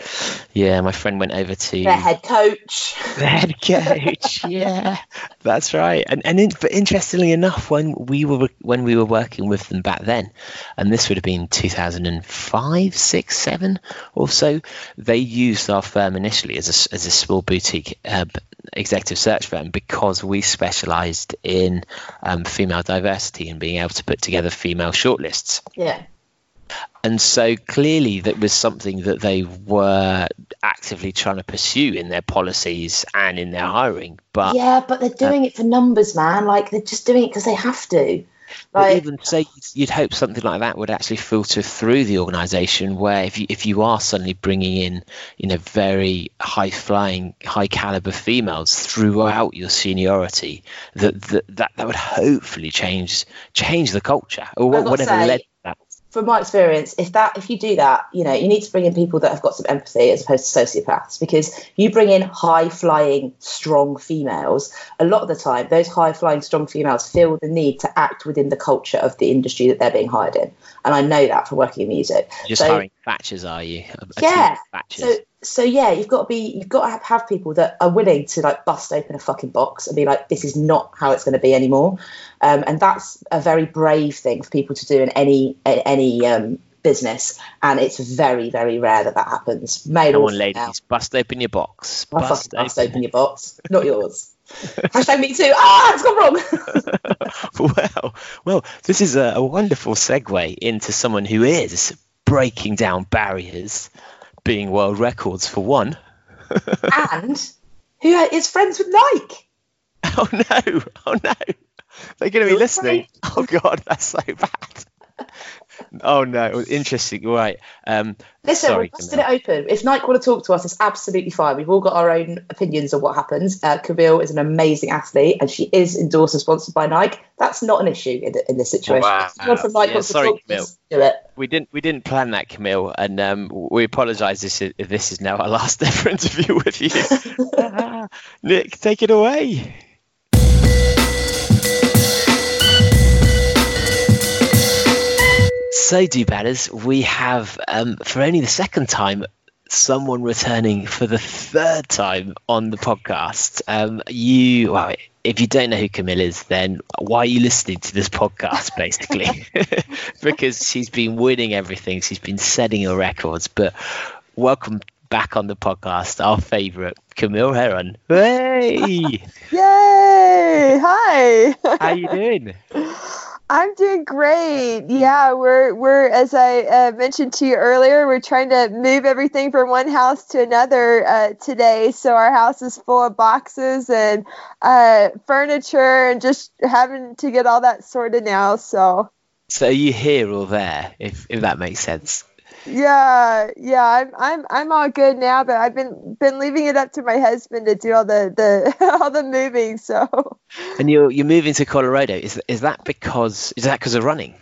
yeah, my friend went over to Their head coach. The head coach, yeah, that's right. And and in, but interestingly enough, when we were when we were working with them back then, and this would have been 2005, six, seven or so, they used our firm initially as a, as a small boutique uh, executive search firm because we specialised in um, female diversity and being able to put together female shortlists Yeah. and so clearly that was something that they were actively trying to pursue in their policies and in their hiring but Yeah, but they're doing it for numbers, man. Like they're just doing it because they have to. But even say you'd hope something like that would actually filter through the organization where if you if you are suddenly bringing in you know very high flying high caliber females throughout your seniority that that that, that would hopefully change change the culture or I've got to whatever say, led from my experience, if that if you do that, you know, you need to bring in people that have got some empathy as opposed to sociopaths because you bring in high flying, strong females, a lot of the time those high flying, strong females feel the need to act within the culture of the industry that they're being hired in. And I know that from working in music. You're just So- hiring Thatchers, are you? A- yeah. Thatchers. So so yeah, you've got to be you've got to have, people that are willing to like bust open a fucking box and be like, this is not how it's going to be anymore. Um, and that's a very brave thing for people to do in any in any um, business, and it's very very rare that that happens. Male Come on, ladies, bust open your box. I Bust fucking bust open your box, not yours. Hashtag me too. Ah, it's gone wrong. well, well, this is a, a wonderful segue into someone who is breaking down barriers, being world records for one. and who is friends with Nike? Oh no! Oh no! They're going to be listening. Oh god, that's so bad. Oh no! Interesting. Right. Um, Listen, sorry, we're busting it open. If Nike want to talk to us, it's absolutely fine. We've all got our own opinions of what happens. Uh, Camille is an amazing athlete, and she is endorsed and sponsored by Nike. That's not an issue in, in this situation. Wow. If from Nike Yeah, to sorry, talk to Camille. us, do it. We didn't we didn't plan that, Camille, and um, we apologise this is, if this is now our last ever interview with you. Nick, take it away. So, do badders, we have um, for only the second time someone returning for the third time on the podcast. Um, you, well, if you don't know who Camille is, then why are you listening to this podcast, basically? because she's been winning everything, she's been setting her records. But welcome back on the podcast, our favourite, Camille Herron. Hey, Yay! Hi. how you doing? I'm doing great. Yeah, we're we're as I uh, mentioned to you earlier, we're trying to move everything from one house to another uh, today. So our house is full of boxes and uh, furniture, and just having to get all that sorted now. So So, are you here or there? If if that makes sense. Yeah, yeah, I'm I'm I'm all good now, but I've been been leaving it up to my husband to do all the the all the moving. So. And you're you're moving to Colorado. Is is that because is that because of running?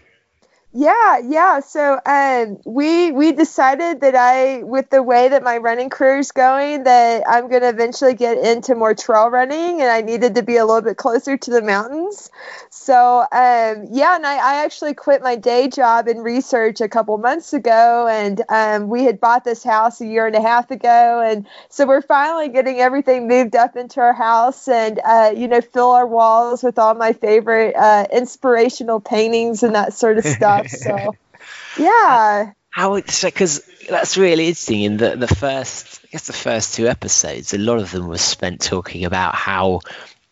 Yeah, yeah. So um, we we decided that I, with the way that my running career is going, that I'm going to eventually get into more trail running, and I needed to be a little bit closer to the mountains. So um, yeah, and I, I actually quit my day job in research a couple months ago, and um, we had bought this house a year and a half ago, and so we're finally getting everything moved up into our house, and uh, you know, fill our walls with all my favorite uh, inspirational paintings and that sort of stuff. So yeah. How it's because that's really interesting. In the the first, I guess the first two episodes, a lot of them was spent talking about how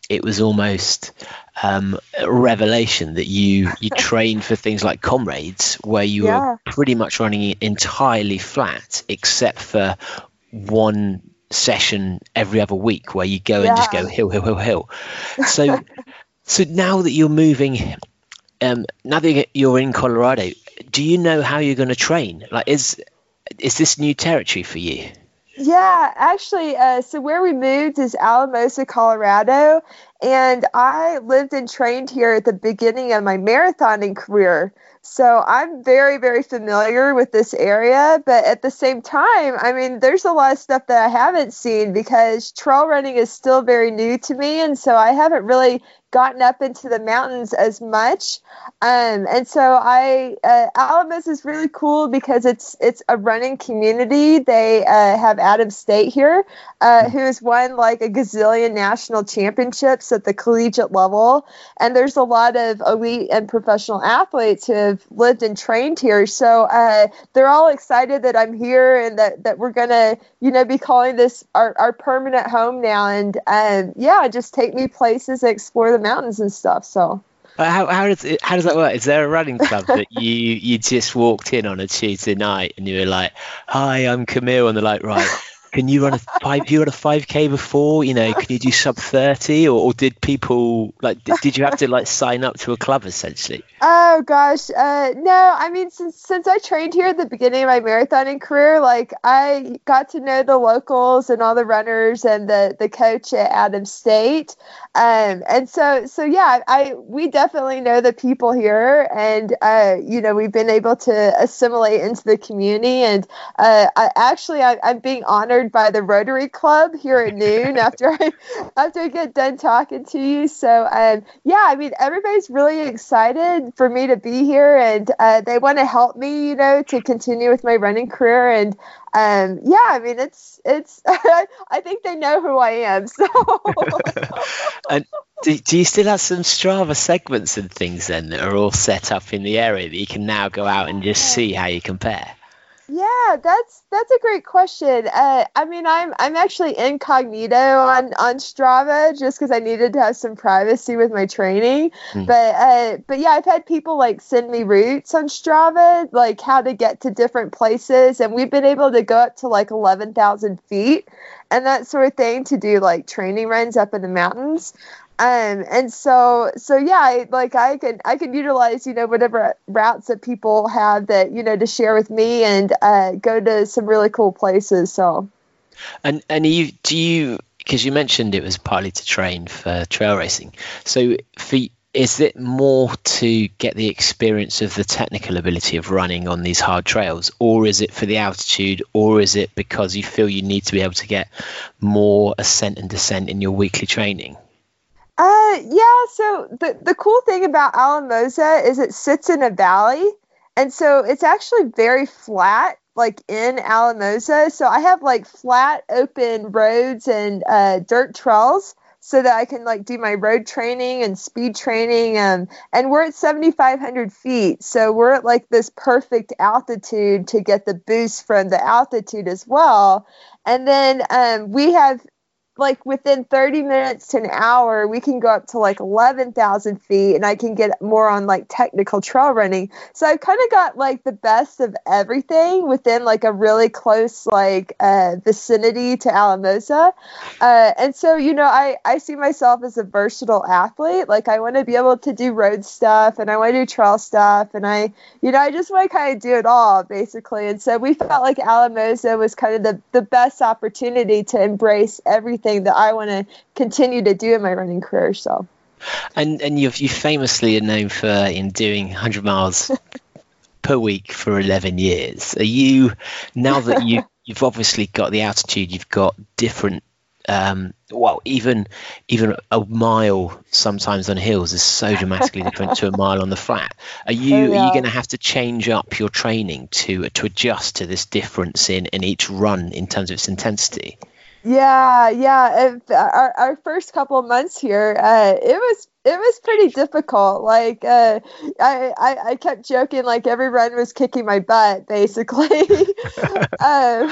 it was almost um, a revelation that you you trained for things like comrades, where you Yeah. were pretty much running entirely flat, except for one session every other week where you go and just go hill, hill, hill, hill. So, so now that you're moving, um, now that you're in Colorado, do you know how you're going to train? Like, is is this new territory for you? Yeah, actually, uh, so where we moved is Alamosa, Colorado, and I lived and trained here at the beginning of my marathoning career. So I'm very, very familiar with this area, but at the same time, I mean, there's a lot of stuff that I haven't seen because trail running is still very new to me, and so I haven't really gotten up into the mountains as much. Um, and so I uh, Alamos is really cool because it's it's a running community. They uh, have Adams State here, uh, who has won like a gazillion national championships at the collegiate level, and there's a lot of elite and professional athletes who have lived and trained here. So uh, they're all excited that I'm here and that that we're gonna you know be calling this our, our permanent home now. And um, yeah, just take me places, explore the mountains and stuff. So. How, how does it, how does that work? Is there a running club that you you just walked in on a Tuesday night and you were like, "Hi, I'm Camille," and they're like, "Right, can you run a five? You run a five k before? You know, can you do sub thirty, or, or did people like? Did, did, you have to like sign up to a club essentially? Oh gosh, uh, no. I mean, since since I trained here at the beginning of my marathoning career, like I got to know the locals and all the runners and the the coach at Adams State, um, and so so yeah, I we definitely know the people here, and uh, you know we've been able to assimilate into the community, and uh, I actually I, I'm being honored by the Rotary Club here at noon after I after I get done talking to you. So um, yeah, I mean everybody's really excited for me to be here, and uh, they want to help me, you know, to continue with my running career. And um, yeah, I mean it's it's I think they know who I am. So and do, do you still have some Strava segments and things then that are all set up in the area that you can now go out and just see how you compare? Yeah, that's that's a great question. Uh, I mean, I'm I'm actually incognito on on Strava just because I needed to have some privacy with my training. Mm. But uh, but yeah, I've had people like send me routes on Strava, like how to get to different places, and we've been able to go up to like eleven thousand feet and that sort of thing to do like training runs up in the mountains um and so so yeah I, like i can i can utilize you know whatever routes that people have that you know to share with me and uh, go to some really cool places so. And and you do you because you mentioned it was partly to train for trail racing. So for is it more to get the experience of the technical ability of running on these hard trails or is it for the altitude or is it because you feel you need to be able to get more ascent and descent in your weekly training uh, yeah. So the the cool thing about Alamosa is it sits in a valley, and so it's actually very flat, like in Alamosa. So I have like flat, open roads and uh, dirt trails, so that I can like do my road training and speed training. Um, and we're at 7,500 feet, so we're at like this perfect altitude to get the boost from the altitude as well. And then um, we have like within 30 minutes to an hour, we can go up to like 11,000 feet and I can get more on like technical trail running. So I've kind of got like the best of everything within like a really close like uh, vicinity to Alamosa. Uh, and so, you know, I, I see myself as a versatile athlete. Like I want to be able to do road stuff and I want to do trail stuff. And I, you know, I just want to kind of do it all basically. And so we felt like Alamosa was kind of the, the best opportunity to embrace everything that I want to continue to do in my running career. So. And and you've you famously are known for in doing 100 miles per week for 11 years. Are you now that you you've obviously got the altitude, you've got different um, well, even even a mile sometimes on hills is so dramatically different to a mile on the flat. Are you oh, yeah. are you going to have to change up your training to to adjust to this difference in in each run in terms of its intensity? Yeah, yeah. our, our first couple of months here, uh, it was it was pretty difficult. Like uh, I, I, I kept joking, like every run was kicking my butt, basically. um,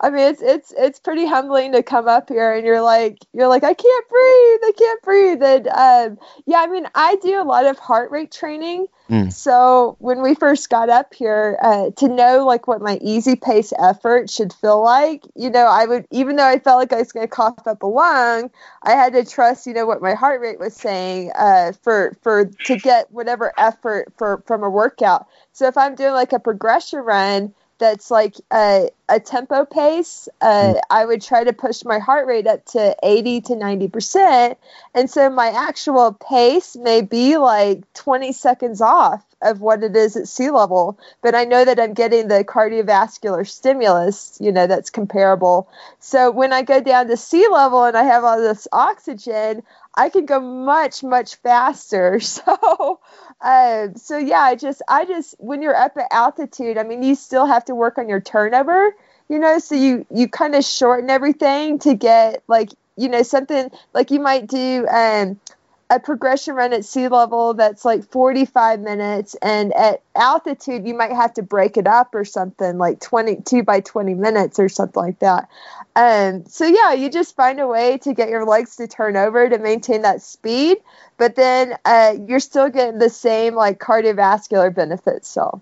I mean, it's it's it's pretty humbling to come up here and you're like you're like I can't breathe, I can't breathe, and um, yeah, I mean, I do a lot of heart rate training. Mm. So when we first got up here, uh, to know like what my easy pace effort should feel like, you know, I would even though I felt like I was going to cough up a lung, I had to trust, you know, what my heart rate was saying uh, for for to get whatever effort for from a workout. So if I'm doing like a progression run that's like a, a tempo pace, uh, mm. I would try to push my heart rate up to 80 to 90 percent, and so my actual pace may be like 20 seconds off of what it is at sea level. But I know that I'm getting the cardiovascular stimulus, you know, that's comparable. So when I go down to sea level and I have all this oxygen, I can go much much faster. So, uh, so yeah, I just I just when you're up at altitude, I mean, you still have to work on your turnover, you know. So you you kind of shorten everything to get like you know something like you might do um, a progression run at sea level that's like 45 minutes and at altitude you might have to break it up or something like 22 by 20 minutes or something like that um, so yeah you just find a way to get your legs to turn over to maintain that speed but then uh, you're still getting the same like cardiovascular benefits so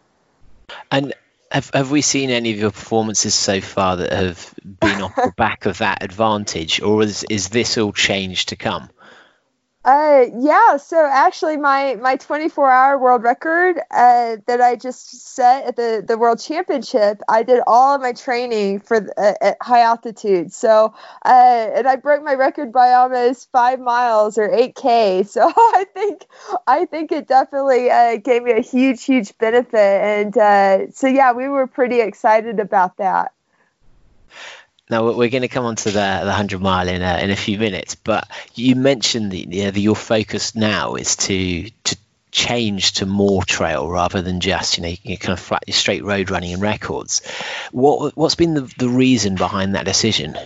and have, have we seen any of your performances so far that have been off the back of that advantage, or is, is this all change to come? Uh, yeah. So actually, my my 24 hour world record uh, that I just set at the the world championship, I did all of my training for uh, at high altitude. So, uh, and I broke my record by almost five miles or 8k. So I think I think it definitely uh, gave me a huge huge benefit. And uh, so yeah, we were pretty excited about that. Now we're going to come on to the the hundred mile in a, in a few minutes, but you mentioned that, yeah, that your focus now is to to change to more trail rather than just you know you kind of flat straight road running and records. What what's been the the reason behind that decision?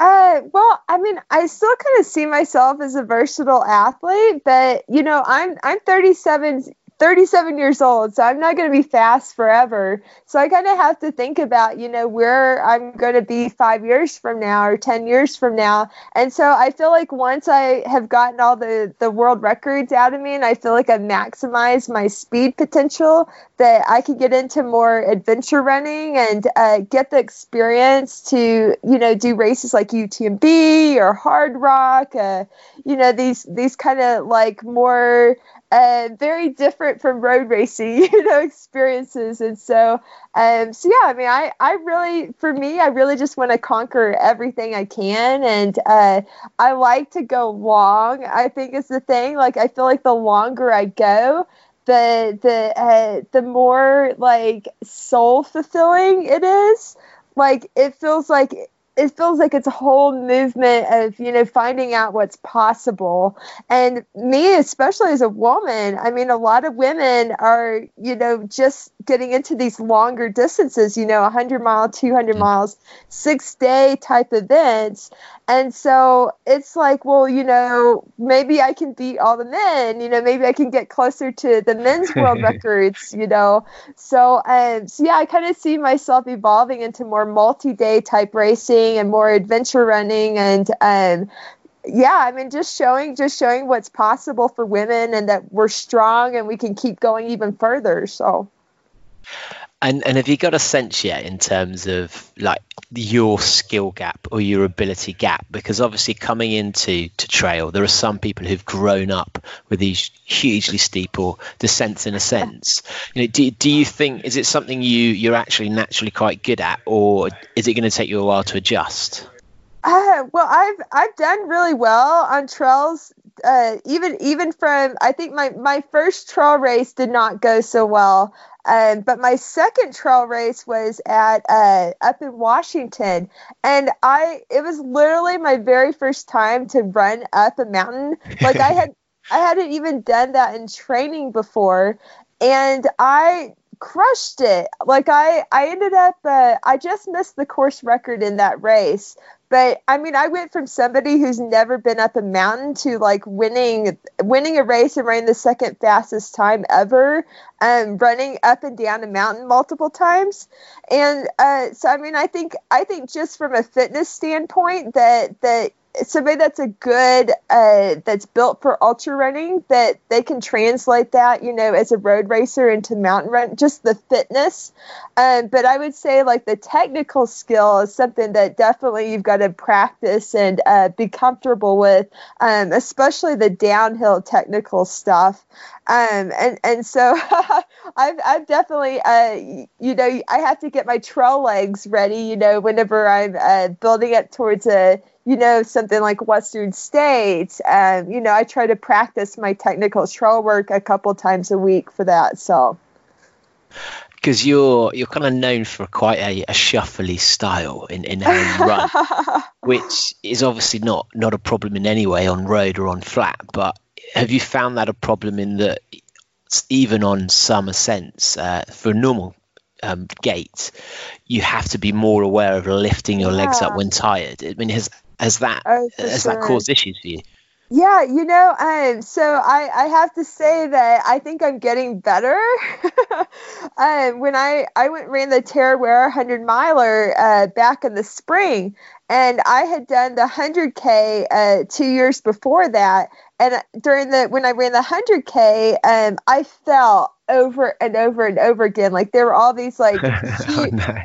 Uh, well, I mean, I still kind of see myself as a versatile athlete, but you know, I'm I'm 37 37 years old, so I'm not going to be fast forever. So I kind of have to think about, you know, where I'm going to be five years from now or 10 years from now. And so I feel like once I have gotten all the, the world records out of me and I feel like I've maximized my speed potential, that I could get into more adventure running and uh, get the experience to, you know, do races like UTMB or Hardrock, uh, you know, these, these kind of like more uh, very different from road racing, you know, experiences. And so, um, so yeah, I mean, I, I really, for me, I really just want to conquer everything I can. And uh, I like to go long, I think is the thing. Like, I feel like the longer I go, the, the, uh, the more like soul fulfilling it is. Like, it feels like it feels like it's a whole movement of you know finding out what's possible. And me especially as a woman i mean a lot of women are you know just getting into these longer distances you know 100 mile 200 mm. miles six day type events. And so it's like well you know maybe i can beat all the men you know maybe i can get closer to the men's world records you know. So um so yeah i kind of see myself evolving into more multi-day type racing running and more adventure running and um, yeah i mean just showing just showing what's possible for women and that we're strong and we can keep going even further so and and have you got a sense yet in terms of like your skill gap or your ability gap? Because obviously coming into to trail, there are some people who've grown up with these hugely steep or descents in a sense. You know, do, do you think is it something you you're actually naturally quite good at, or is it going to take you a while to adjust? Uh, well, I've I've done really well on trails. Uh, even even from I think my my first trail race did not go so well. Um, but my second trail race was at uh, up in Washington, and I it was literally my very first time to run up a mountain. Like I had I hadn't even done that in training before, and I crushed it. Like I I ended up uh, I just missed the course record in that race, but I mean, I went from somebody who's never been up a mountain to like winning winning a race and running the second fastest time ever, and um, running up and down a mountain multiple times. And uh, so, I mean, I think I think just from a fitness standpoint, that that somebody that's a good uh, that's built for ultra running that they can translate that you know as a road racer into mountain run just the fitness. Um, but i would say like the technical skill is something that definitely you've got to practice and uh, be comfortable with um, especially the downhill technical stuff. Um, and and so I've I've definitely uh, you know I have to get my trail legs ready you know whenever I'm uh, building up towards a you know, something like Western States. And, you know, I try to practice my technical trail work a couple times a week for that. So because you're you're kind of known for quite a, a shuffly style in, in how you run, which is obviously not not a problem in any way on road or on flat. But have you found that a problem in that even on some ascents uh, for normal um, gait, you have to be more aware of lifting your yeah. legs up when tired. I mean, has has that oh, has sure. that caused issues for you? Yeah, you know, um, so I, I have to say that I think I'm getting better. um, when I, I went ran the Tarawera 100 miler uh, back in the spring, and I had done the 100K uh, two years before that. And during the when I ran the 100K, um, I felt over and over and over again. Like there were all these like oh, no.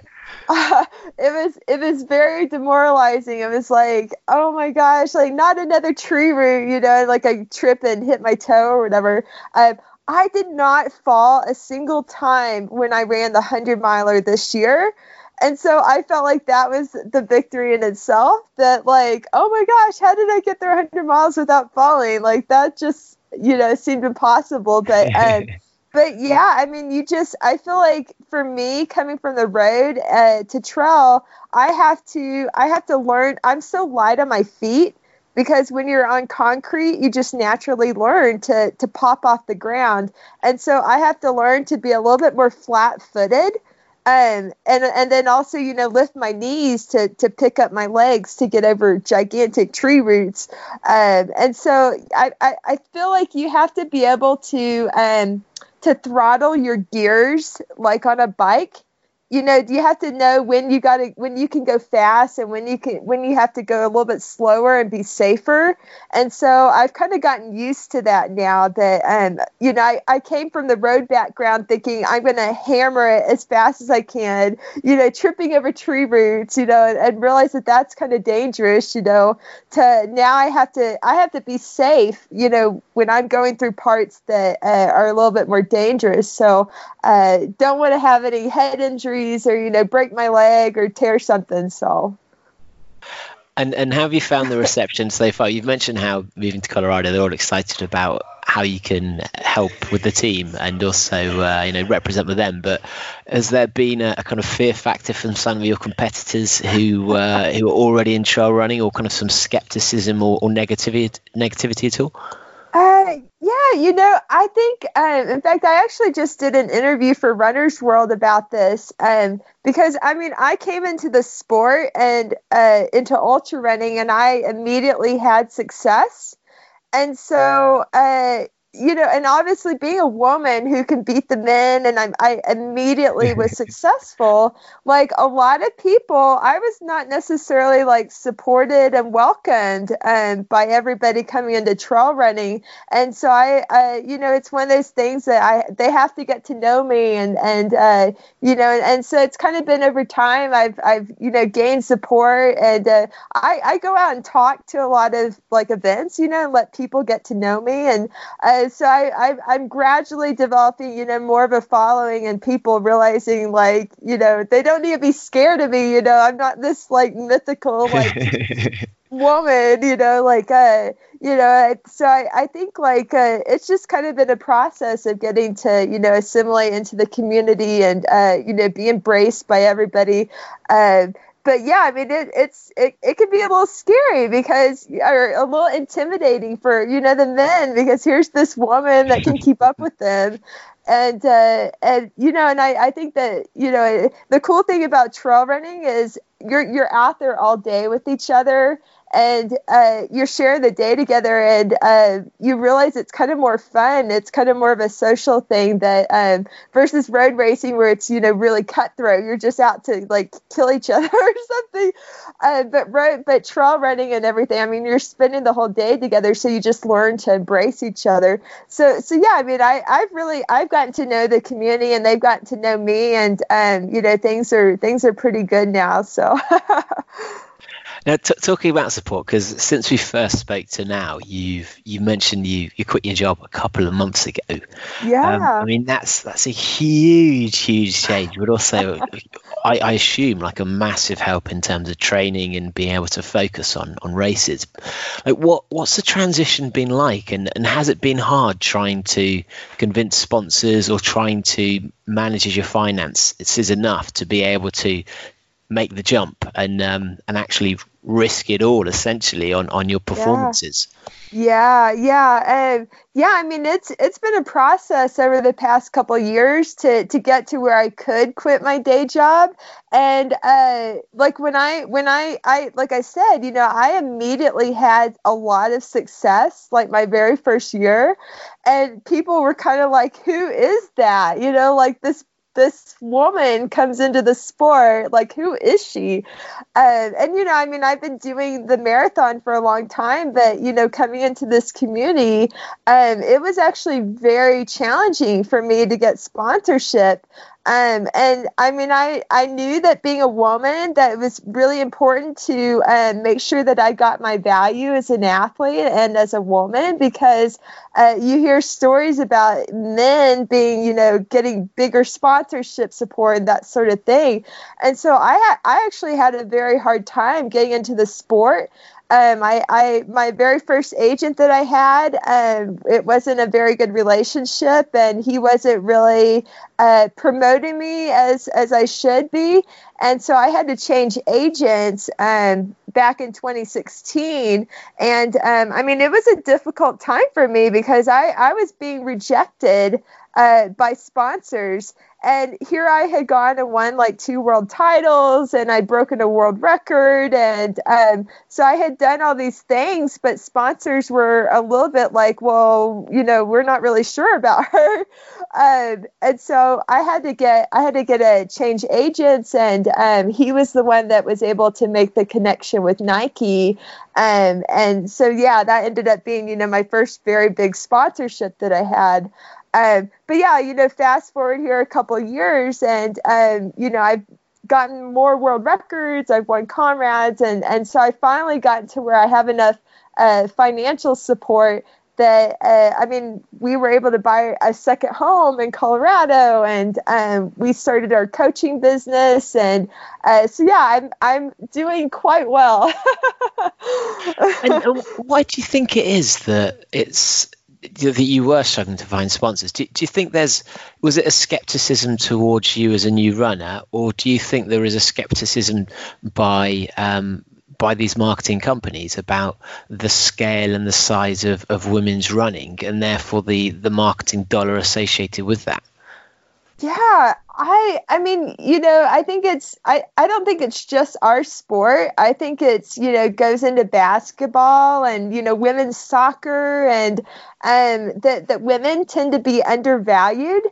uh, it was it was very demoralizing. It was like, oh my gosh, like not another tree root, you know, like I trip and hit my toe or whatever. Um, I did not fall a single time when I ran the hundred miler this year. And so I felt like that was the victory in itself. That like, oh my gosh, how did I get there 100 miles without falling? Like that just, you know, seemed impossible. But um, but yeah, I mean, you just I feel like for me coming from the road uh, to trail, I have to I have to learn. I'm so light on my feet because when you're on concrete, you just naturally learn to to pop off the ground, and so I have to learn to be a little bit more flat-footed. Um, and and then also you know lift my knees to to pick up my legs to get over gigantic tree roots um, and so I, I, I feel like you have to be able to um, to throttle your gears like on a bike you know do you have to know when you got to when you can go fast and when you can when you have to go a little bit slower and be safer. And so i've kind of gotten used to that now that um you know i, I came from the road background thinking i'm going to hammer it as fast as i can you know tripping over tree roots you know and, and realize that that's kind of dangerous you know to now i have to i have to be safe you know when i'm going through parts that uh, are a little bit more dangerous. So uh, don't want to have any head injuries or you know break my leg or tear something so. And and how have you found the reception so far? You've mentioned how moving to colorado they're all excited about how you can help with the team and also uh, you know represent with them but has there been a, a, kind of fear factor from some of your competitors who uh, who are already in trail running or kind of some skepticism or, or negativity negativity at all uh, yeah, you know, I think, um, in fact, I actually just did an interview for Runner's World about this um, because, I mean, I came into the sport and uh, into ultra running and I immediately had success. And so, uh, you know, and obviously being a woman who can beat the men, and I, I immediately was successful. Like a lot of people, I was not necessarily like supported and welcomed um, by everybody coming into trail running, and so I, I, you know, it's one of those things that I they have to get to know me, and and uh, you know, and, and so it's kind of been over time. I've I've you know gained support, and uh, I I go out and talk to a lot of like events, you know, and let people get to know me, and. Uh, so I, I am gradually developing you know more of a following and people realizing like you know they don't need to be scared of me you know i'm not this like mythical like woman you know like uh you know so i, I think like uh, it's just kind of been a process of getting to you know assimilate into the community and uh you know be embraced by everybody. Uh but yeah, I mean, it, it's it, it can be a little scary because or a little intimidating for you know the men because here's this woman that can keep up with them, and uh, and you know, and I, I think that you know the cool thing about trail running is you're you're out there all day with each other and uh, you're sharing the day together and uh, you realize it's kind of more fun. It's kind of more of a social thing that um, versus road racing where it's you know really cutthroat. You're just out to like kill each other or something. Uh, but road but trail running and everything i mean you're spending the whole day together so you just learn to embrace each other. So so yeah i mean i i've really i've gotten to know the community and they've gotten to know me and um, you know things are things are pretty good now so Now, t- talking about support, because since we first spoke to now, you've you mentioned you you quit your job a couple of months ago. Yeah. Um, I mean, that's that's a huge, huge change, but also, I, I assume like a massive help in terms of training and being able to focus on on races. Like, what what's the transition been like, and and has it been hard trying to convince sponsors or trying to manage your finance? It is enough to be able to make the jump and um, and actually risk it all essentially on on your performances. Yeah, yeah, um, yeah. I mean, it's it's been a process over the past couple years to to get to where I could quit my day job, and uh, like when I when I I like I said, you know, I immediately had a lot of success, like my very first year, and people were kind of like, "Who is that?" You know, like this this woman comes into the sport like who is she? Uh, and you know i mean i've been doing the marathon for a long time but you know coming into this community um, it was actually very challenging for me to get sponsorship um, and I mean, I, I knew that being a woman, that it was really important to um, make sure that I got my value as an athlete and as a woman because uh, you hear stories about men being, you know, getting bigger sponsorship support and that sort of thing. And so I, I actually had a very hard time getting into the sport. Um, I, I, my very first agent that I had, um, it wasn't a very good relationship, and he wasn't really uh, promoting me as as I should be, and so I had to change agents um, back in 2016, and um, I mean it was a difficult time for me because I I was being rejected uh, by sponsors. And here I had gone and won like two world titles, and I'd broken a world record. And um, so I had done all these things, but sponsors were a little bit like, well, you know, we're not really sure about her. Um, and so I had to get, I had to get a change agents, and um, he was the one that was able to make the connection with Nike. Um, and so, yeah, that ended up being, you know, my first very big sponsorship that I had. Um, but yeah, you know, fast forward here a couple years, and um, you know, I've gotten more world records. I've won Comrades, and and so I finally got to where I have enough uh, financial support that uh, I mean, we were able to buy a second home in Colorado, and um, we started our coaching business, and uh, so yeah, I'm I'm doing quite well. and uh, why do you think it is that it's that you were struggling to find sponsors. Do, do, you think there's was it a skepticism towards you as a new runner, or do you think there is a skepticism by um, by these marketing companies about the scale and the size of, of women's running, and therefore the the marketing dollar associated with that? Yeah, I I mean, you know, I think it's I I don't think it's just our sport. I think it's, you know, goes into basketball and, you know, women's soccer and um that that women tend to be undervalued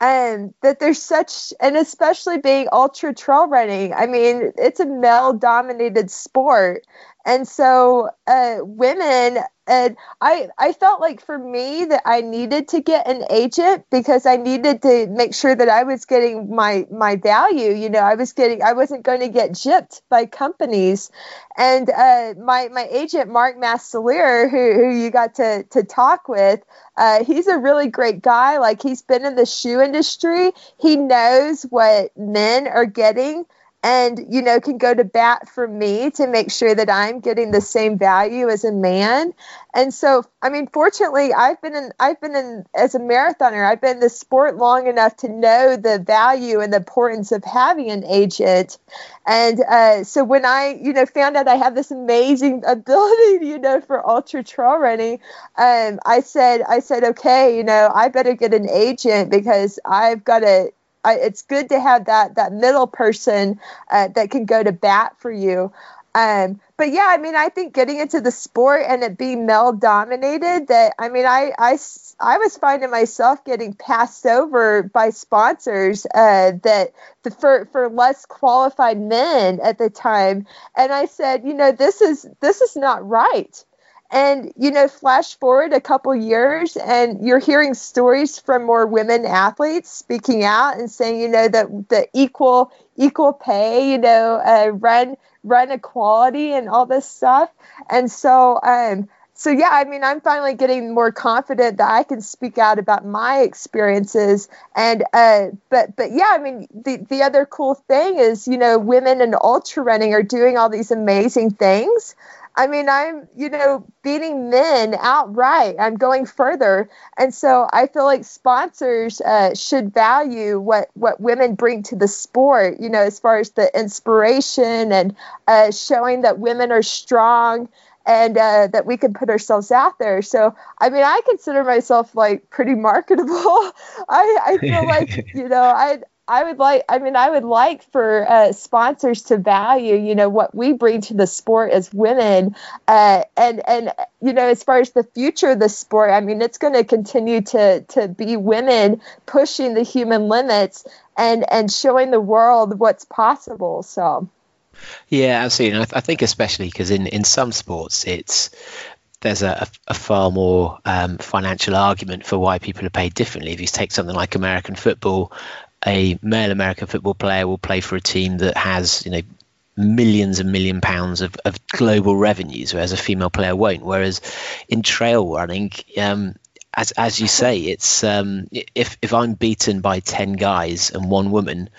and that there's such and especially being ultra trail running. I mean, it's a male dominated sport. And so uh women and I I felt like for me that I needed to get an agent because I needed to make sure that I was getting my my value. You know, I was getting I wasn't going to get gypped by companies, and uh, my my agent Mark Masselier, who who you got to to talk with, uh, he's a really great guy. Like he's been in the shoe industry. He knows what men are getting and you know can go to bat for me to make sure that I'm getting the same value as a man. And so I mean fortunately I've been in I've been in as a marathoner I've been in the sport long enough to know the value and the importance of having an agent. And uh, so when I you know found out I have this amazing ability you know for ultra trail running, um, I said I said okay you know I better get an agent because I've got to I, it's good to have that that middle person uh, that can go to bat for you. Um, but yeah, I mean, I think getting into the sport and it being male dominated, that I mean, I, I, I was finding myself getting passed over by sponsors uh, that the, for for less qualified men at the time, and I said, you know, this is this is not right. And, you know, flash forward a couple years and you're hearing stories from more women athletes speaking out and saying, you know, that the equal equal pay, you know, uh, run run equality and all this stuff. And so, um, so yeah, I mean, I'm finally getting more confident that I can speak out about my experiences. And uh, but but yeah, I mean, the the other cool thing is, you know, women in ultra running are doing all these amazing things. I mean, I'm, you know, beating men outright. I'm going further. And so I feel like sponsors uh, should value what, what women bring to the sport, you know, as far as the inspiration and uh, showing that women are strong and uh, that we can put ourselves out there. So, I mean, I consider myself like pretty marketable. I, I feel like, you know, I, I would like, I mean, I would like for uh, sponsors to value, you know, what we bring to the sport as women, uh, and and you know, as far as the future of the sport, I mean, it's going to continue to to be women pushing the human limits and and showing the world what's possible. So. Yeah, absolutely. And I, th- I think especially because in, in some sports, it's there's a, a far more um, financial argument for why people are paid differently. If you take something like American football, a male American football player will play for a team that has, you know, millions and million pounds of, of global revenues, whereas a female player won't. Whereas in trail running, um, as as you say, it's um, if if I'm beaten by ten guys and one woman,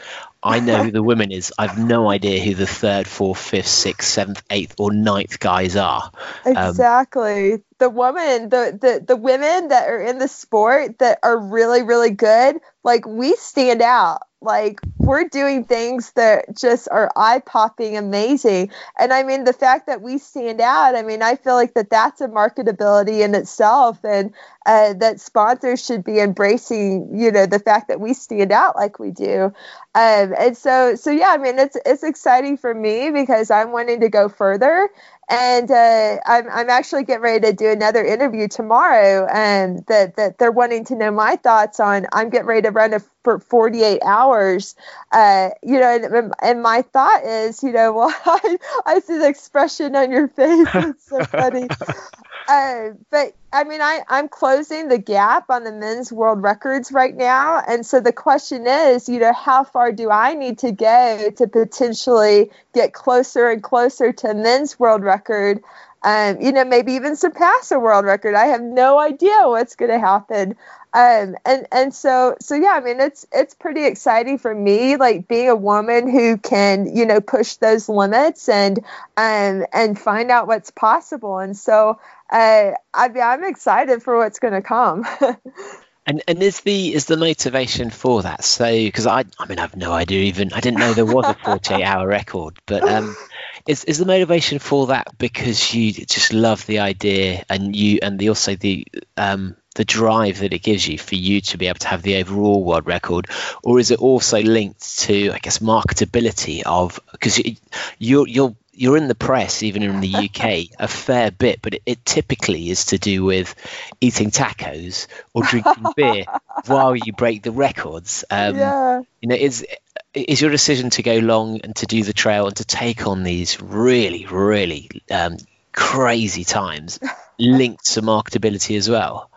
I know who the woman is. I've no idea who the third, fourth, fifth, sixth, seventh, eighth, or ninth guys are. Um, exactly. Um, the woman, the, the the women that are in the sport that are really, really good, like we stand out. Like we're doing things that just are eye popping amazing. And I mean, the fact that we stand out, I mean, I feel like that that's a marketability in itself and uh, that sponsors should be embracing, you know, the fact that we stand out like we do. Um, and so, so yeah, I mean, it's, it's exciting for me because I'm wanting to go further. And uh, I'm, I'm actually getting ready to do another interview tomorrow and that, that they're wanting to know my thoughts on. I'm getting ready to run a, for 48 hours uh, you know and, and my thought is you know well I, I see the expression on your face. It's so funny uh, but I mean, I, I'm closing the gap on the men's world records right now. And so the question is, you know, how far do I need to go to potentially get closer and closer to men's world record? Um, you know, maybe even surpass a world record. I have no idea what's going to happen. Um, and and so so yeah, I mean it's it's pretty exciting for me, like being a woman who can you know push those limits and um, and find out what's possible. And so uh, I mean, I'm excited for what's going to come. And and is the is the motivation for that? So because I I mean I have no idea even I didn't know there was a 48 hour record, but um, is is the motivation for that because you just love the idea and you and the also the um the drive that it gives you for you to be able to have the overall world record, or is it also linked to I guess marketability of because you, you're you're you're in the press, even in the UK, a fair bit, but it, it, typically is to do with eating tacos or drinking beer while you break the records. Um, yeah. You know, is is your decision to go long and to do the trail and to take on these really, really um, crazy times linked to marketability as well?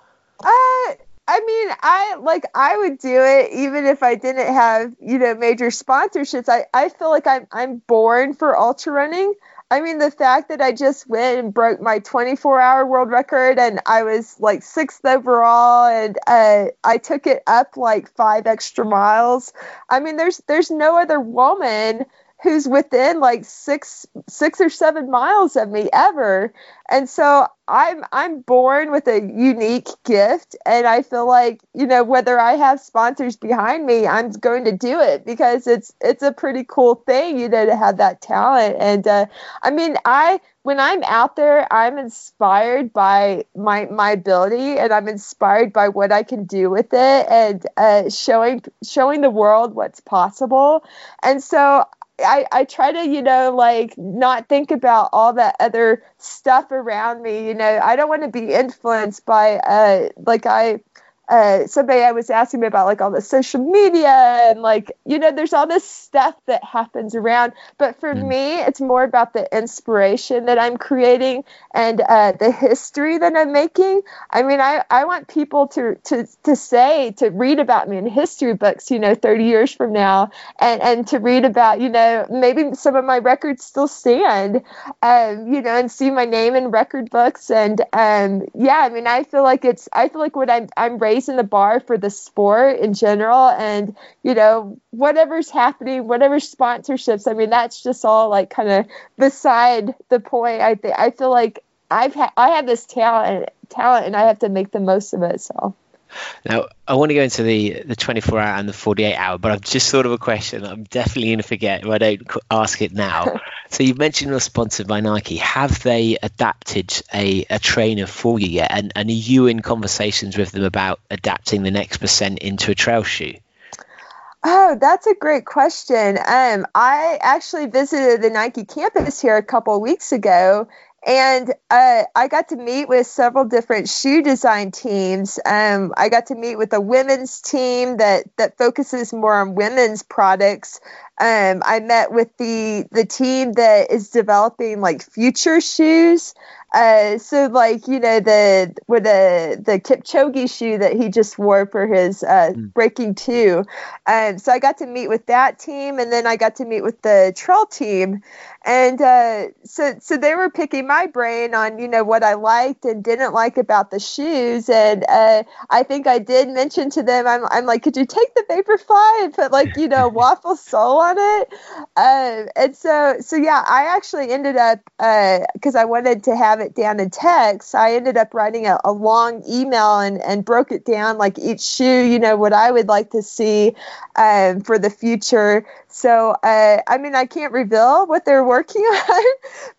Uh, I mean, I like I would do it even if I didn't have, you know, major sponsorships. I, I feel like I'm I'm born for ultra running. I mean, the fact that I just went and broke my 24 hour world record and I was like sixth overall and uh, I took it up like five extra miles. I mean, there's there's no other woman who's within like six six or seven miles of me ever. And so i'm i'm born with a unique gift and i feel like you know whether i have sponsors behind me i'm going to do it because it's it's a pretty cool thing you know to have that talent. And uh, i mean i when i'm out there i'm inspired by my my ability and i'm inspired by what i can do with it and uh, showing showing the world what's possible. And so I, I try to, you know, like not think about all that other stuff around me. You know, I don't want to be influenced by, uh, like I, uh, somebody I was asking me about like all the social media and like you know there's all this stuff that happens around. But for mm. me it's more about the inspiration that I'm creating and uh, the history that I'm making. I mean I, I want people to, to to say to read about me in history books you know 30 years from now and and to read about you know maybe some of my records still stand um, you know and see my name in record books. And um, yeah I mean I feel like it's I feel like what I'm I'm raising raising the bar for the sport in general. And you know whatever's happening whatever sponsorships i mean that's just all like kind of beside the point. I think i feel like i've i have this talent talent and i have to make the most of it so now, I want to go into the, the 24 hour and the 48 hour, but I've just thought of a question I'm definitely going to forget if I don't ask it now. so, you mentioned you're sponsored by Nike. Have they adapted a, a trainer for you yet? And, and are you in conversations with them about adapting the next percent into a trail shoe? Oh, that's a great question. Um, I actually visited the Nike campus here a couple of weeks ago, and uh, I got to meet with several different shoe design teams. Um, I got to meet with a women's team that that focuses more on women's products. Um, I met with the the team that is developing like future shoes. Uh, so like you know the with the the Kipchoge shoe that he just wore for his uh, mm. breaking two, um, so I got to meet with that team, and then I got to meet with the trail team, and uh, so so they were picking my brain on you know what I liked and didn't like about the shoes, and uh, I think I did mention to them I'm I'm like could you take the Vaporfly and put like you know waffle sole on it, um, and so so yeah I actually ended up because uh, I wanted to have it down in text I ended up writing a, a long email and and broke it down like each shoe you know what I would like to see um, for the future so uh, I mean, I can't reveal what they're working on,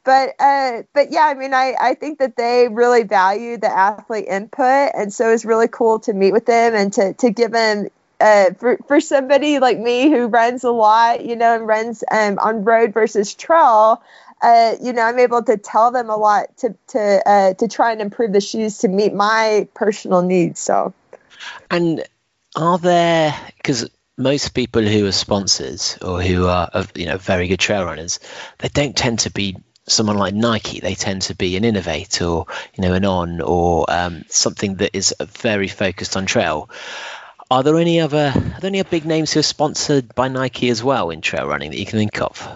but uh, but yeah, I mean, I, I think that they really value the athlete input, and so it's really cool to meet with them and to to give them. Uh, for, for somebody like me who runs a lot, you know, and runs um, on road versus trail, uh, you know, I'm able to tell them a lot to to uh, to try and improve the shoes to meet my personal needs. So, and are there because most people who are sponsors or who are you know very good trail runners, they don't tend to be someone like Nike. They tend to be an innovator, or, you know, an on or um, something that is very focused on trail. Are there any other are there any big names who are sponsored by Nike as well in trail running that you can think of?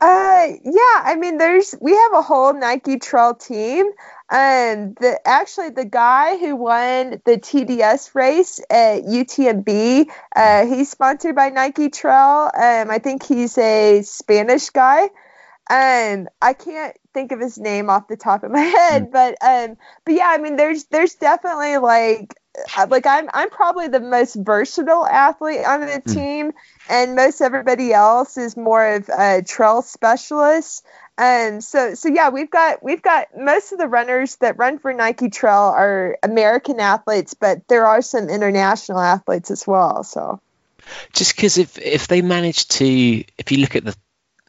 Uh, yeah. I mean, there's we have a whole Nike trail team. Um, the actually the guy who won the TDS race at UTMB, uh, he's sponsored by Nike Trail. Um, I think he's a Spanish guy. Um, I can't think of his name off the top of my head, mm. but um, but yeah, I mean, there's there's definitely like like I'm I'm probably the most versatile athlete on the mm. team, and most everybody else is more of a trail specialist. Um, so so yeah, we've got we've got most of the runners that run for Nike Trail are American athletes, but there are some international athletes as well. So just because if if they manage to, if you look at the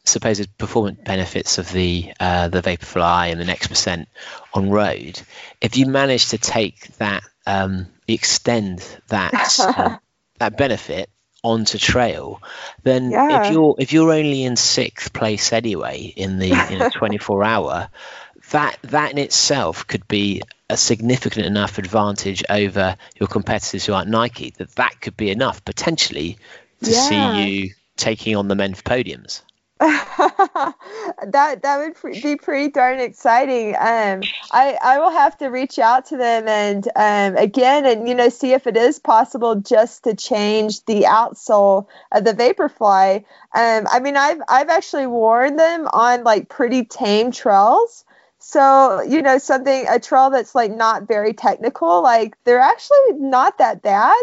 supposed performance benefits of the uh, the Vaporfly and the next percent on road, if you manage to take that um, extend that uh, that benefit onto trail, then yeah. if you're if you're only in sixth place anyway in the in a 24 hour, that that in itself could be a significant enough advantage over your competitors who aren't Nike that that could be enough potentially to yeah. see you taking on the men for podiums. that that would be pretty darn exciting. Um, I I will have to reach out to them and um, again and you know see if it is possible just to change the outsole of the Vaporfly. Um, I mean I've I've actually worn them on like pretty tame trails. So you know something a trail that's like not very technical, like they're actually not that bad.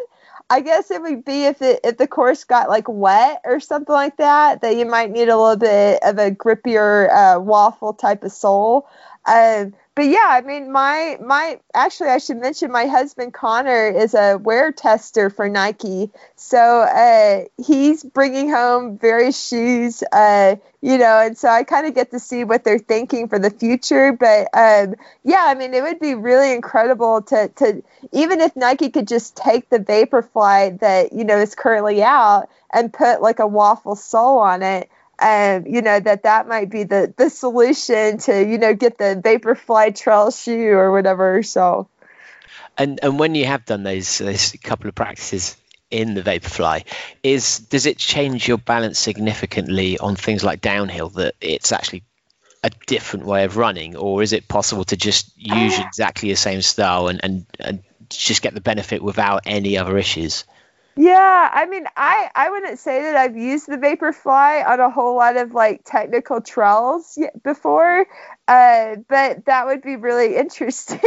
I guess it would be if it if the course got like wet or something like that, that you might need a little bit of a grippier uh, waffle type of sole. Um, but yeah, I mean, my my actually, I should mention my husband Connor is a wear tester for Nike, so uh, he's bringing home various shoes, uh, you know, and so I kind of get to see what they're thinking for the future. But um, yeah, I mean, it would be really incredible to to even if Nike could just take the Vaporfly that you know is currently out and put like a waffle sole on it um, you know that that might be the the solution to you know get the Vaporfly trail shoe or whatever. So, and and when you have done those those couple of practices in the Vaporfly, is does it change your balance significantly on things like downhill? That it's actually a different way of running, or is it possible to just use uh, exactly the same style and, and, and just get the benefit without any other issues? Yeah, I mean, I I wouldn't say that I've used the Vaporfly on a whole lot of like technical trails before, uh, but that would be really interesting,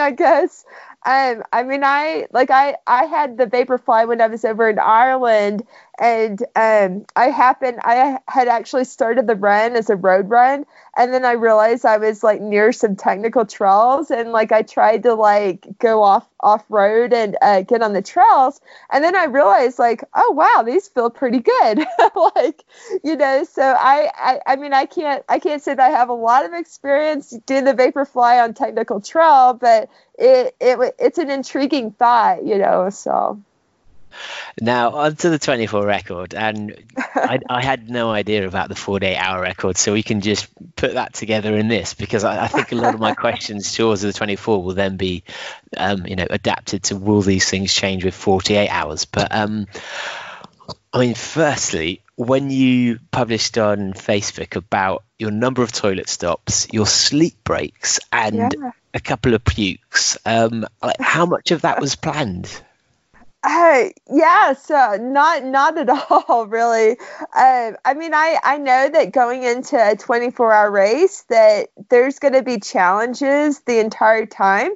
I guess. Um, I mean, I like I I had the Vaporfly when I was over in Ireland, and um, I happened I had actually started the run as a road run, and then I realized I was like near some technical trails, and like I tried to like go off off road and uh, get on the trails, and then I realized like, oh wow, these feel pretty good, like you know. So I, I I mean I can't I can't say that I have a lot of experience doing the Vaporfly on technical trail, but it, it it's an intriguing thought, you know. So now onto the 24 record, and I, I, had no idea about the 48 hour record, so we can just put that together in this because I, I think a lot of my questions towards the 24 will then be, um, you know, adapted to will these things change with 48 hours? But um, I mean, firstly, when you published on Facebook about your number of toilet stops, your sleep breaks, and yeah. A couple of pukes, um, like how much of that was planned? Uh, yeah, so not not at all, really. Uh, I mean, I I know that going into a 24 hour race that there's going to be challenges the entire time,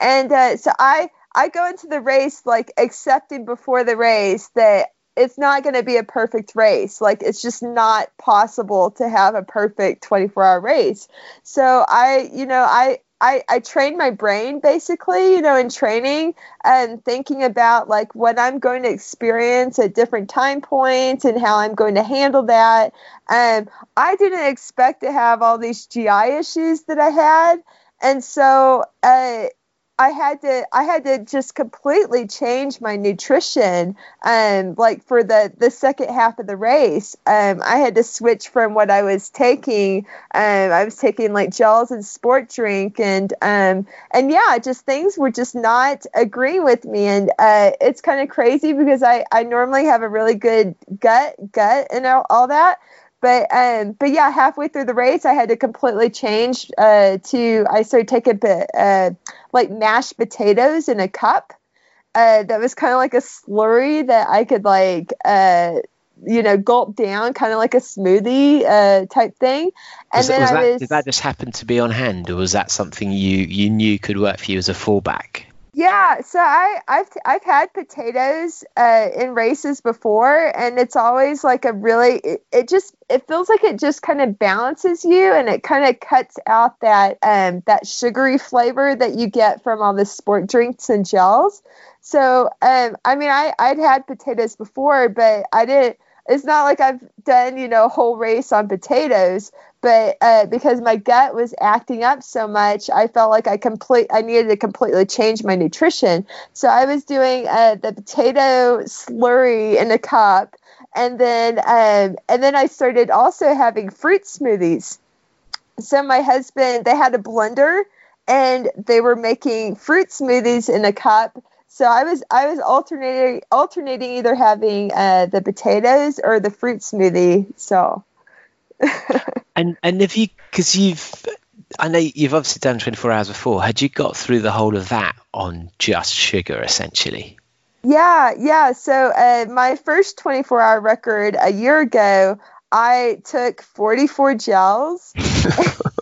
and uh, so I I go into the race like accepting before the race that it's not going to be a perfect race. Like it's just not possible to have a perfect 24 hour race. So I, you know, I I, I train my brain basically, you know, in training and thinking about like what I'm going to experience at different time points and how I'm going to handle that. And I didn't expect to have all these GI issues that I had. And so uh, I had to I had to just completely change my nutrition um like for the the second half of the race. Um I had to switch from what I was taking um I was taking like gels and sport drink and um and yeah just things were just not agreeing with me. And uh it's kind of crazy because I I normally have a really good gut gut and all, all that but um, but yeah, halfway through the race, I had to completely change uh, to I started taking uh, like mashed potatoes in a cup. Uh, that was kind of like a slurry that I could like uh, you know gulp down, kind of like a smoothie uh, type thing. And was, then was I that, was, did that just happen to be on hand, or was that something you you knew could work for you as a fallback? Yeah, so I I've I've had potatoes uh, in races before, and it's always like a really it, it just it feels like it just kind of balances you, and it kind of cuts out that um, that sugary flavor that you get from all the sport drinks and gels. So um, I mean, I I'd had potatoes before, but I didn't. It's not like I've done you know a whole race on potatoes, but uh, because my gut was acting up so much, I felt like I complete I needed to completely change my nutrition. So I was doing uh, the potato slurry in a cup, and then um, and then I started also having fruit smoothies. So my husband they had a blender, and they were making fruit smoothies in a cup. So I was I was alternating alternating either having uh, the potatoes or the fruit smoothie. So and and if you because you've I know you've obviously done 24 hours before. Had you got through the whole of that on just sugar, essentially? Yeah, yeah. So uh, my first 24 hour record a year ago, I took 44 gels.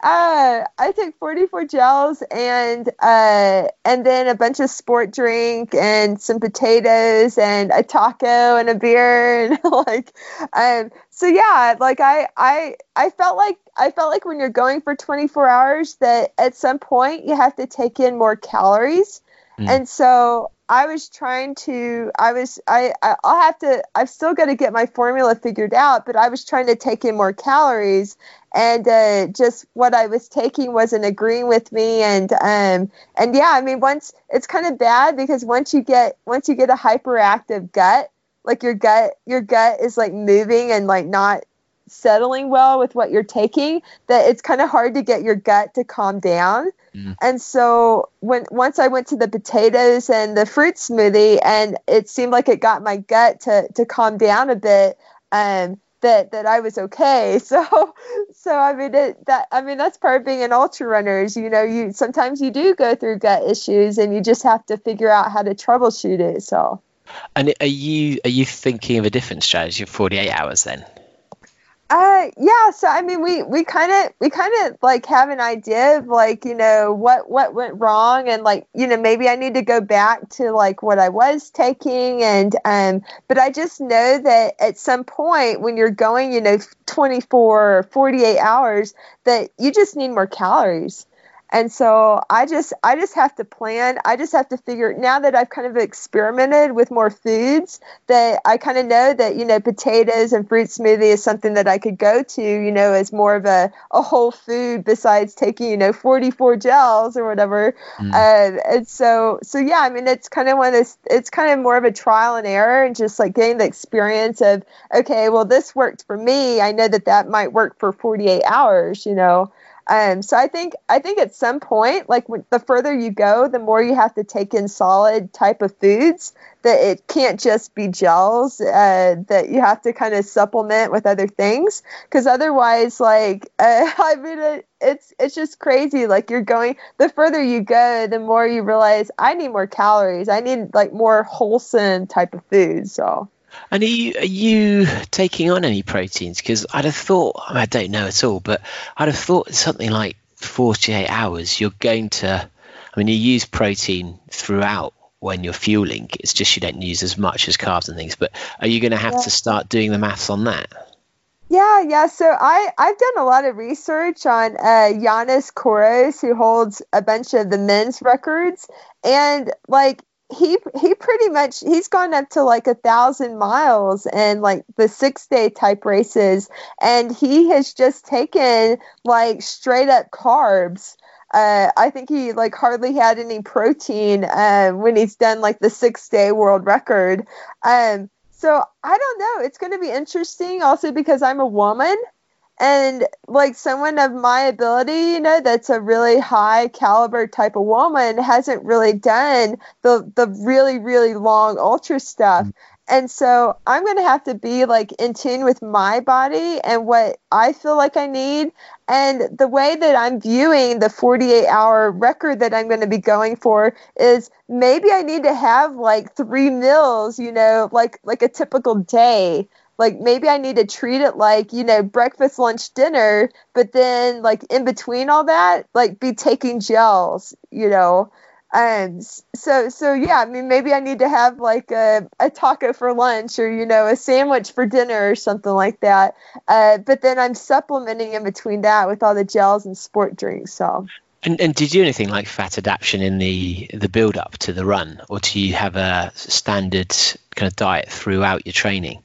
Uh, I took 44 gels and uh, and then a bunch of sport drink and some potatoes and a taco and a beer and like um so yeah like I I I felt like I felt like when you're going for 24 hours that at some point you have to take in more calories mm. and so I was trying to I was I I'll have to I've still got to get my formula figured out but I was trying to take in more calories. And uh, just what I was taking wasn't agreeing with me. And um and yeah I mean once it's kind of bad because once you get once you get a hyperactive gut like your gut your gut is like moving and like not settling well with what you're taking that it's kind of hard to get your gut to calm down mm. and so when once i went to the potatoes and the fruit smoothie and it seemed like it got my gut to to calm down a bit um that that I was okay. So so I mean it, that I mean that's part of being an ultra runner is you know you sometimes you do go through gut issues and you just have to figure out how to troubleshoot it. So and are you are you thinking of a different strategy of 48 hours then? Uh, yeah. So I mean, we we kind of we kind of like have an idea of like you know what what went wrong and like you know maybe I need to go back to like what I was taking and um. But I just know that at some point when you're going, you know, 24 or 48 hours, that you just need more calories. And so I just I just have to plan. I just have to figure now that I've kind of experimented with more foods that I kind of know that you know potatoes and fruit smoothie is something that I could go to you know as more of a, a whole food besides taking you know 44 gels or whatever. Mm. Uh, and so so yeah, I mean it's kind of one of this it's kind of more of a trial and error and just like getting the experience of okay well this worked for me. I know that that might work for 48 hours you know. Um, so I think I think at some point, like the further you go, the more you have to take in solid type of foods. That it can't just be gels. Uh, that you have to kind of supplement with other things, because otherwise, like uh, I mean, it, it's it's just crazy. Like you're going, the further you go, the more you realize I need more calories. I need like more wholesome type of food. So. And are you, are you taking on any proteins? Because I'd have thought, I, don't know at all, but I'd have thought something like 48 hours, you're going to, I mean, you use protein throughout when you're fueling. It's just you don't use as much as carbs and things. But are you going to have yeah. to start doing the maths on that? Yeah, yeah. So I I've done a lot of research on uh, Yanis Kouros, who holds a bunch of the men's records, and like he he pretty much he's gone up to like a thousand miles and like the six day type races and he has just taken like straight up carbs uh, I think he like hardly had any protein uh, when he's done like the six day world record. Um, so I don't know. It's going to be interesting also because I'm a woman and like someone of my ability you know that's a really high caliber type of woman hasn't really done the the really really long ultra stuff mm. and so i'm going to have to be like in tune with my body and what i feel like i need and the way that i'm viewing the 48 hour record that i'm going to be going for is maybe i need to have like three meals you know like like a typical day like maybe I need to treat it like, you know, breakfast, lunch, dinner, but then like in between all that, like be taking gels, you know. And so so yeah, I mean maybe I need to have like a, a taco for lunch or you know a sandwich for dinner or something like that. Uh, but then I'm supplementing in between that with all the gels and sport drinks. So and, and did you do anything like fat adaptation in the the build up to the run, or do you have a standard kind of diet throughout your training?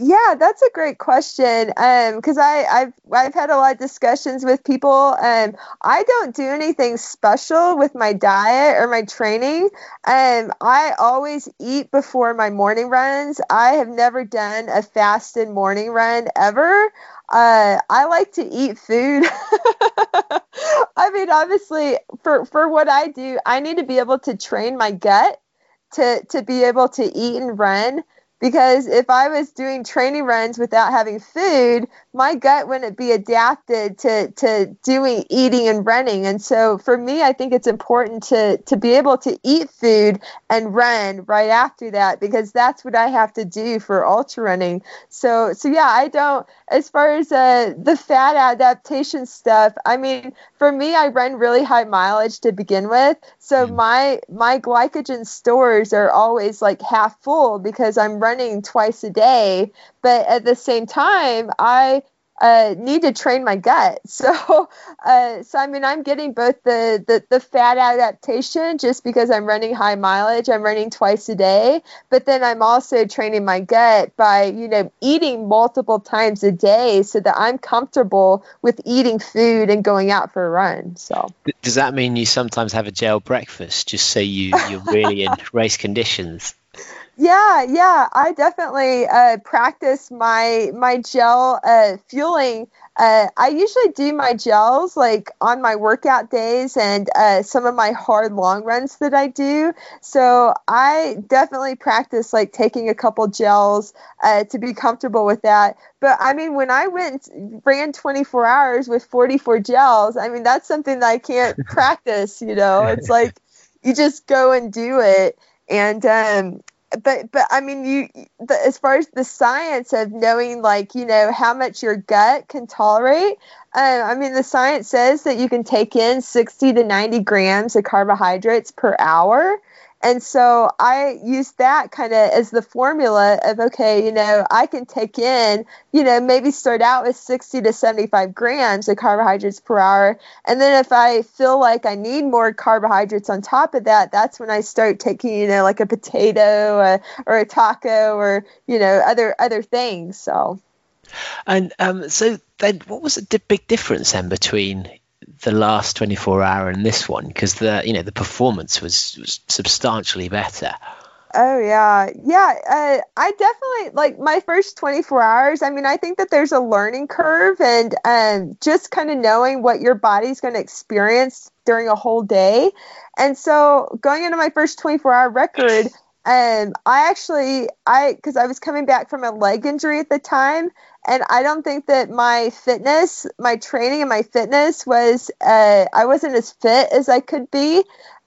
Yeah, that's a great question. Because um, I I've I've had a lot of discussions with people. Um, I don't do anything special with my diet or my training. Um, I always eat before my morning runs. I have never done a fasted morning run ever. Uh, I like to eat food. I mean, obviously, for for what I do, I need to be able to train my gut to to be able to eat and run because if I was doing training runs without having food, my gut wouldn't be adapted to, to doing eating and running. And so for me, I think it's important to, to be able to eat food and run right after that because that's what I have to do for ultra running. So, so yeah, I don't, as far as uh, the fat adaptation stuff, I mean, for me, I run really high mileage to begin with. So my, my glycogen stores are always like half full because I'm running twice a day. But at the same time, I uh, need to train my gut. So, uh, so I mean, I'm getting both the, the the fat adaptation just because I'm running high mileage. I'm running twice a day, but then I'm also training my gut by you know eating multiple times a day so that I'm comfortable with eating food and going out for a run. So, does that mean you sometimes have a gel breakfast just so you you're really in race conditions? Yeah, yeah, I definitely uh, practice my my gel uh, fueling. Uh, I usually do my gels like on my workout days and uh, some of my hard long runs that I do. So I definitely practice like taking a couple gels uh, to be comfortable with that. But I mean, when I went ran 24 hours with 44 gels, I mean that's something that I can't practice. You know, it's like you just go and do it. And um, but but I mean, you the, as far as the science of knowing, like you know, how much your gut can tolerate. Um, I mean, the science says that you can take in 60 to 90 grams of carbohydrates per hour. And so I use that kind of as the formula of, okay, you know, I can take in, you know, maybe start out with 60 to 75 grams of carbohydrates per hour. And then if I feel like I need more carbohydrates on top of that, that's when I start taking, you know, like a potato uh, or a taco or, you know, other, other things. So. And um, so then what was the big difference then between the last 24 hour and this one because the you know the performance was, was substantially better. Oh yeah. Yeah uh, i definitely like my first 24 hours i mean i think that there's a learning curve and um, just kind of knowing what your body's going to experience during a whole day. And so going into my first 24 hour record um, I actually I because I was coming back from a leg injury at the time, and I don't think that my fitness, my training, and my fitness was uh, I wasn't as fit as I could be.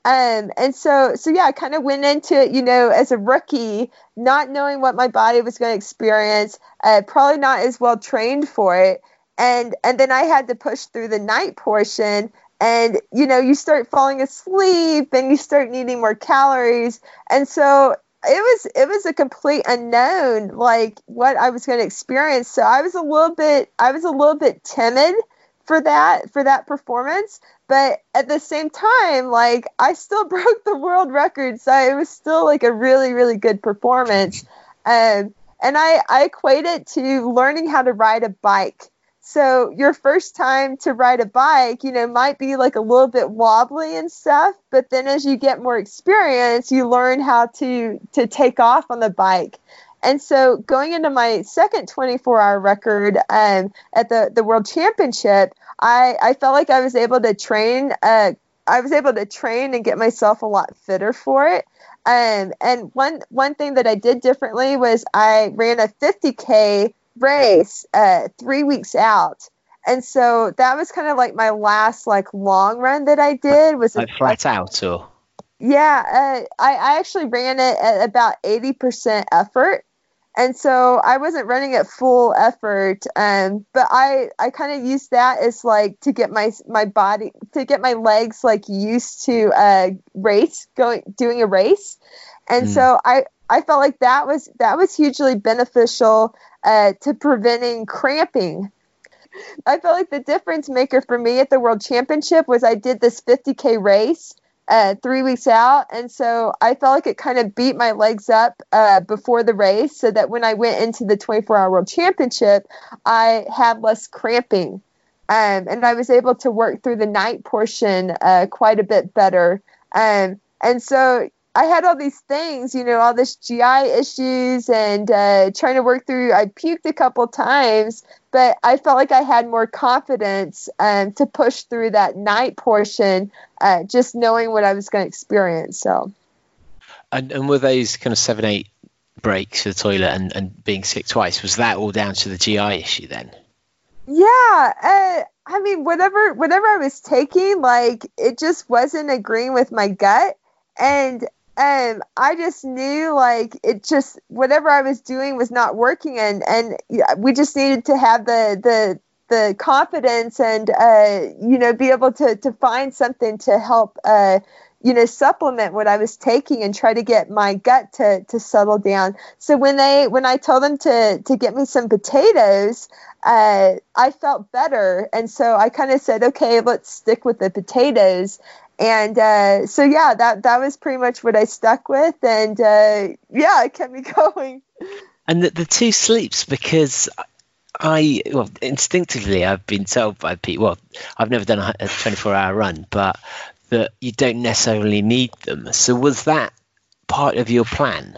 Um, and so, so yeah, I kind of went into it, you know, as a rookie, not knowing what my body was going to experience, uh, probably not as well trained for it, and and then I had to push through the night portion, and you know, you start falling asleep, and you start needing more calories, and so it was it was a complete unknown like what I was going to experience. So I was a little bit I was a little bit timid for that for that performance, but at the same time like I still broke the world record, so it was still like a really really good performance. Um, and I I equate it to learning how to ride a bike. So your first time to ride a bike, you know, might be like a little bit wobbly and stuff, but then as you get more experience, you learn how to to take off on the bike. And so going into my second 24-hour record um, at the the World Championship, I I felt like I was able to train. Uh, I was able to train and get myself a lot fitter for it. Um, and one one thing that I did differently was I ran a 50k race uh, three weeks out. And so that was kind of like my last like long run that I did was like flat out or yeah uh, I, I actually ran it at about 80% effort and so I wasn't running at full effort um, but I I kind of used that as like to get my my body to get my legs like used to uh, race going doing a race and mm. so I I felt like that was that was hugely beneficial uh, to preventing cramping. I felt like the difference maker for me at the World Championship was I did this 50k race uh, three weeks out, and so I felt like it kind of beat my legs up uh, before the race, so that when I went into the 24-hour World Championship, I had less cramping, um, and I was able to work through the night portion uh, quite a bit better. Um, and so I had all these things, you know, all this GI issues and uh, trying to work through. I puked a couple times, but I felt like I had more confidence um, to push through that night portion, uh, just knowing what I was going to experience. So, and, and were those kind of seven, eight breaks for the toilet and, and being sick twice? Was that all down to the GI issue then? Yeah, uh, I mean, whatever whatever I was taking, like it just wasn't agreeing with my gut and um, I just knew like it just whatever I was doing was not working, and and we just needed to have the the the confidence and uh, you know be able to to find something to help uh, you know supplement what I was taking and try to get my gut to to settle down. So when they when I told them to to get me some potatoes, uh, I felt better, and so I kind of said, okay, let's stick with the potatoes and uh, so yeah, that that was pretty much what I stuck with, and uh, yeah, it kept me going. And the, the two sleeps because I well instinctively I've been told by people. Well, I've never done a 24 hour run, but that you don't necessarily need them. So was that part of your plan?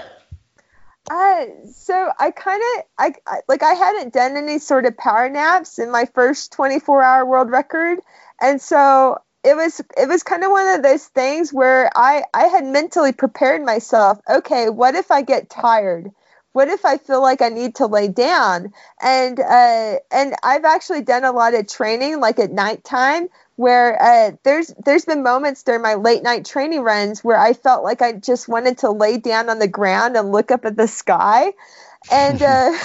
Uh, so I kind of I, I like I hadn't done any sort of power naps in my first 24 hour world record, and so it was it was kind of one of those things where I I had mentally prepared myself. Okay, what if I get tired? What if I feel like I need to lay down? And uh, and I've actually done a lot of training like at nighttime where uh, there's there's been moments during my late night training runs where I felt like I just wanted to lay down on the ground and look up at the sky. And uh,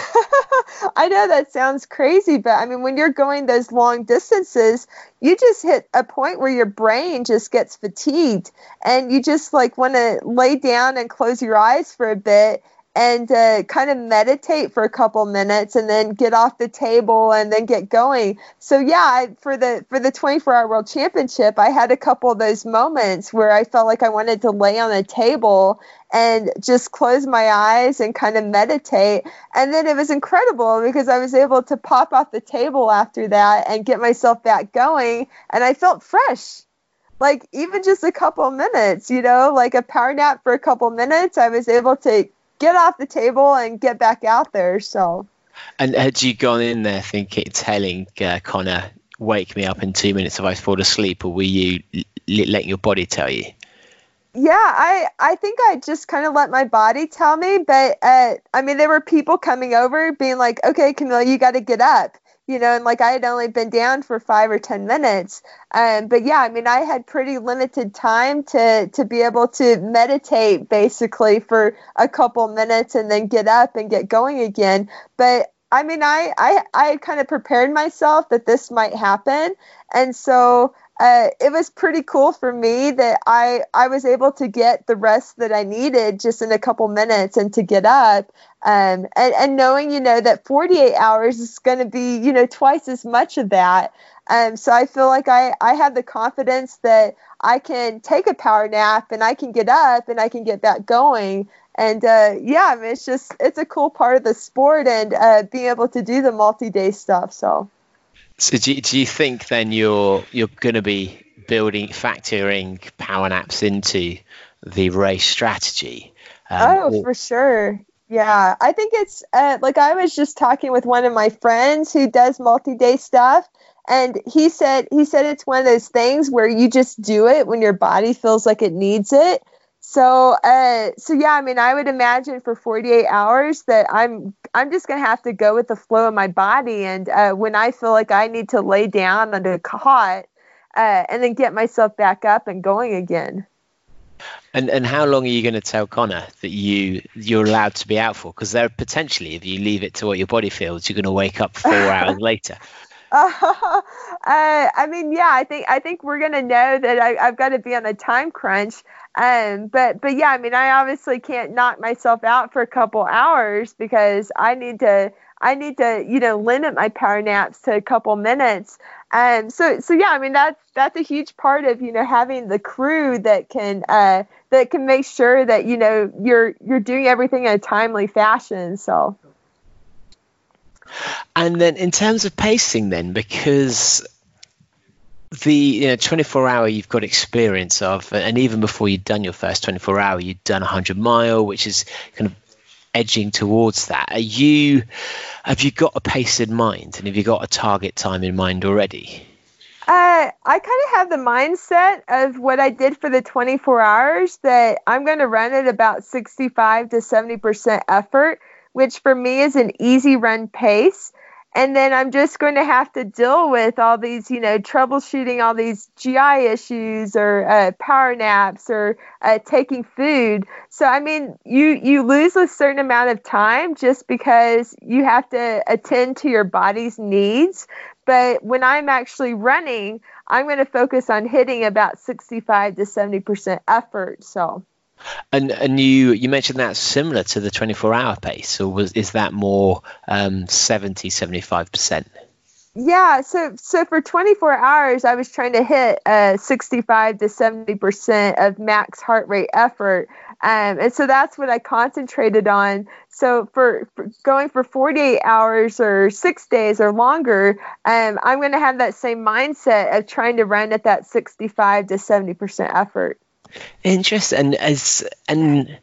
I know that sounds crazy, but I mean, when you're going those long distances, you just hit a point where your brain just gets fatigued and you just like want to lay down and close your eyes for a bit and uh, kind of meditate for a couple minutes and then get off the table and then get going. So yeah, I, for the for the 24 hour world championship, I had a couple of those moments where I felt like I wanted to lay on the table and just close my eyes and kind of meditate. And then it was incredible because I was able to pop off the table after that and get myself back going and I felt fresh like even just a couple minutes, you know, like a power nap for a couple minutes, I was able to get off the table and get back out there. So. And had you gone in there thinking, telling uh, Connor, "Wake me up in two minutes if I fall asleep," or were you l- letting your body tell you? Yeah, I I think I just kind of let my body tell me, but uh, I mean, there were people coming over being like, "Okay, Camille, you got to get up." You know, and like I had only been down for five or ten minutes. Um, but yeah, I mean, I had pretty limited time to to be able to meditate basically for a couple minutes and then get up and get going again. But I mean, I I I kind of prepared myself that this might happen, and so uh, it was pretty cool for me that I I was able to get the rest that I needed just in a couple minutes and to get up um, and, and knowing you know that 48 hours is going to be you know twice as much of that um, so I feel like I I have the confidence that I can take a power nap and I can get up and I can get back going and uh, yeah I mean it's just it's a cool part of the sport and uh, being able to do the multi-day stuff so. So do, do you think then you're you're going to be building factoring power naps into the race strategy? Um, oh, or- for sure. Yeah, I think it's uh, like I was just talking with one of my friends who does multi-day stuff, and he said he said it's one of those things where you just do it when your body feels like it needs it. So, uh, so yeah, I mean, I would imagine for 48 hours that I'm, I'm just gonna have to go with the flow of my body, and uh, when I feel like I need to lay down on a cot, uh, and then get myself back up and going again. And and how long are you going to tell Conor that you you're allowed to be out for? Because there potentially, if you leave it to what your body feels, you're going to wake up four hours later. Uh, I mean, yeah, I think I think we're gonna know that I, have got to be on a time crunch. Um, but but yeah, I mean, I obviously can't knock myself out for a couple hours because I need to I need to you know limit my power naps to a couple minutes. Um, so so yeah, I mean that's that's a huge part of you know having the crew that can uh, that can make sure that you know you're you're doing everything in a timely fashion. So. And then in terms of pacing, then because the you know 24 hour you've got experience of and even before you'd done your first 24 hour you'd done 100 mile which is kind of edging towards that? Are you have you got a pace in mind? And have you got a target time in mind already? Uh, I kind of have the mindset of what I did for the 24 hours that I'm going to run at about 65 to 70% effort, which for me is an easy run pace and then I'm just going to have to deal with all these, you know, troubleshooting all these GI issues or uh, power naps or uh, taking food. So I mean, you you lose a certain amount of time just because you have to attend to your body's needs. But when I'm actually running, I'm going to focus on hitting about 65 to 70 percent effort. So. And and you you mentioned that's similar to the 24 hour pace, or was is that more um, 70 75 percent? Yeah, so so for 24 hours, I was trying to hit uh, 65 to 70 percent of max heart rate effort, um, and so that's what I concentrated on. So for, for going for 48 hours or six days or longer, um, I'm going to have that same mindset of trying to run at that 65 to 70 percent effort. Interesting. And as and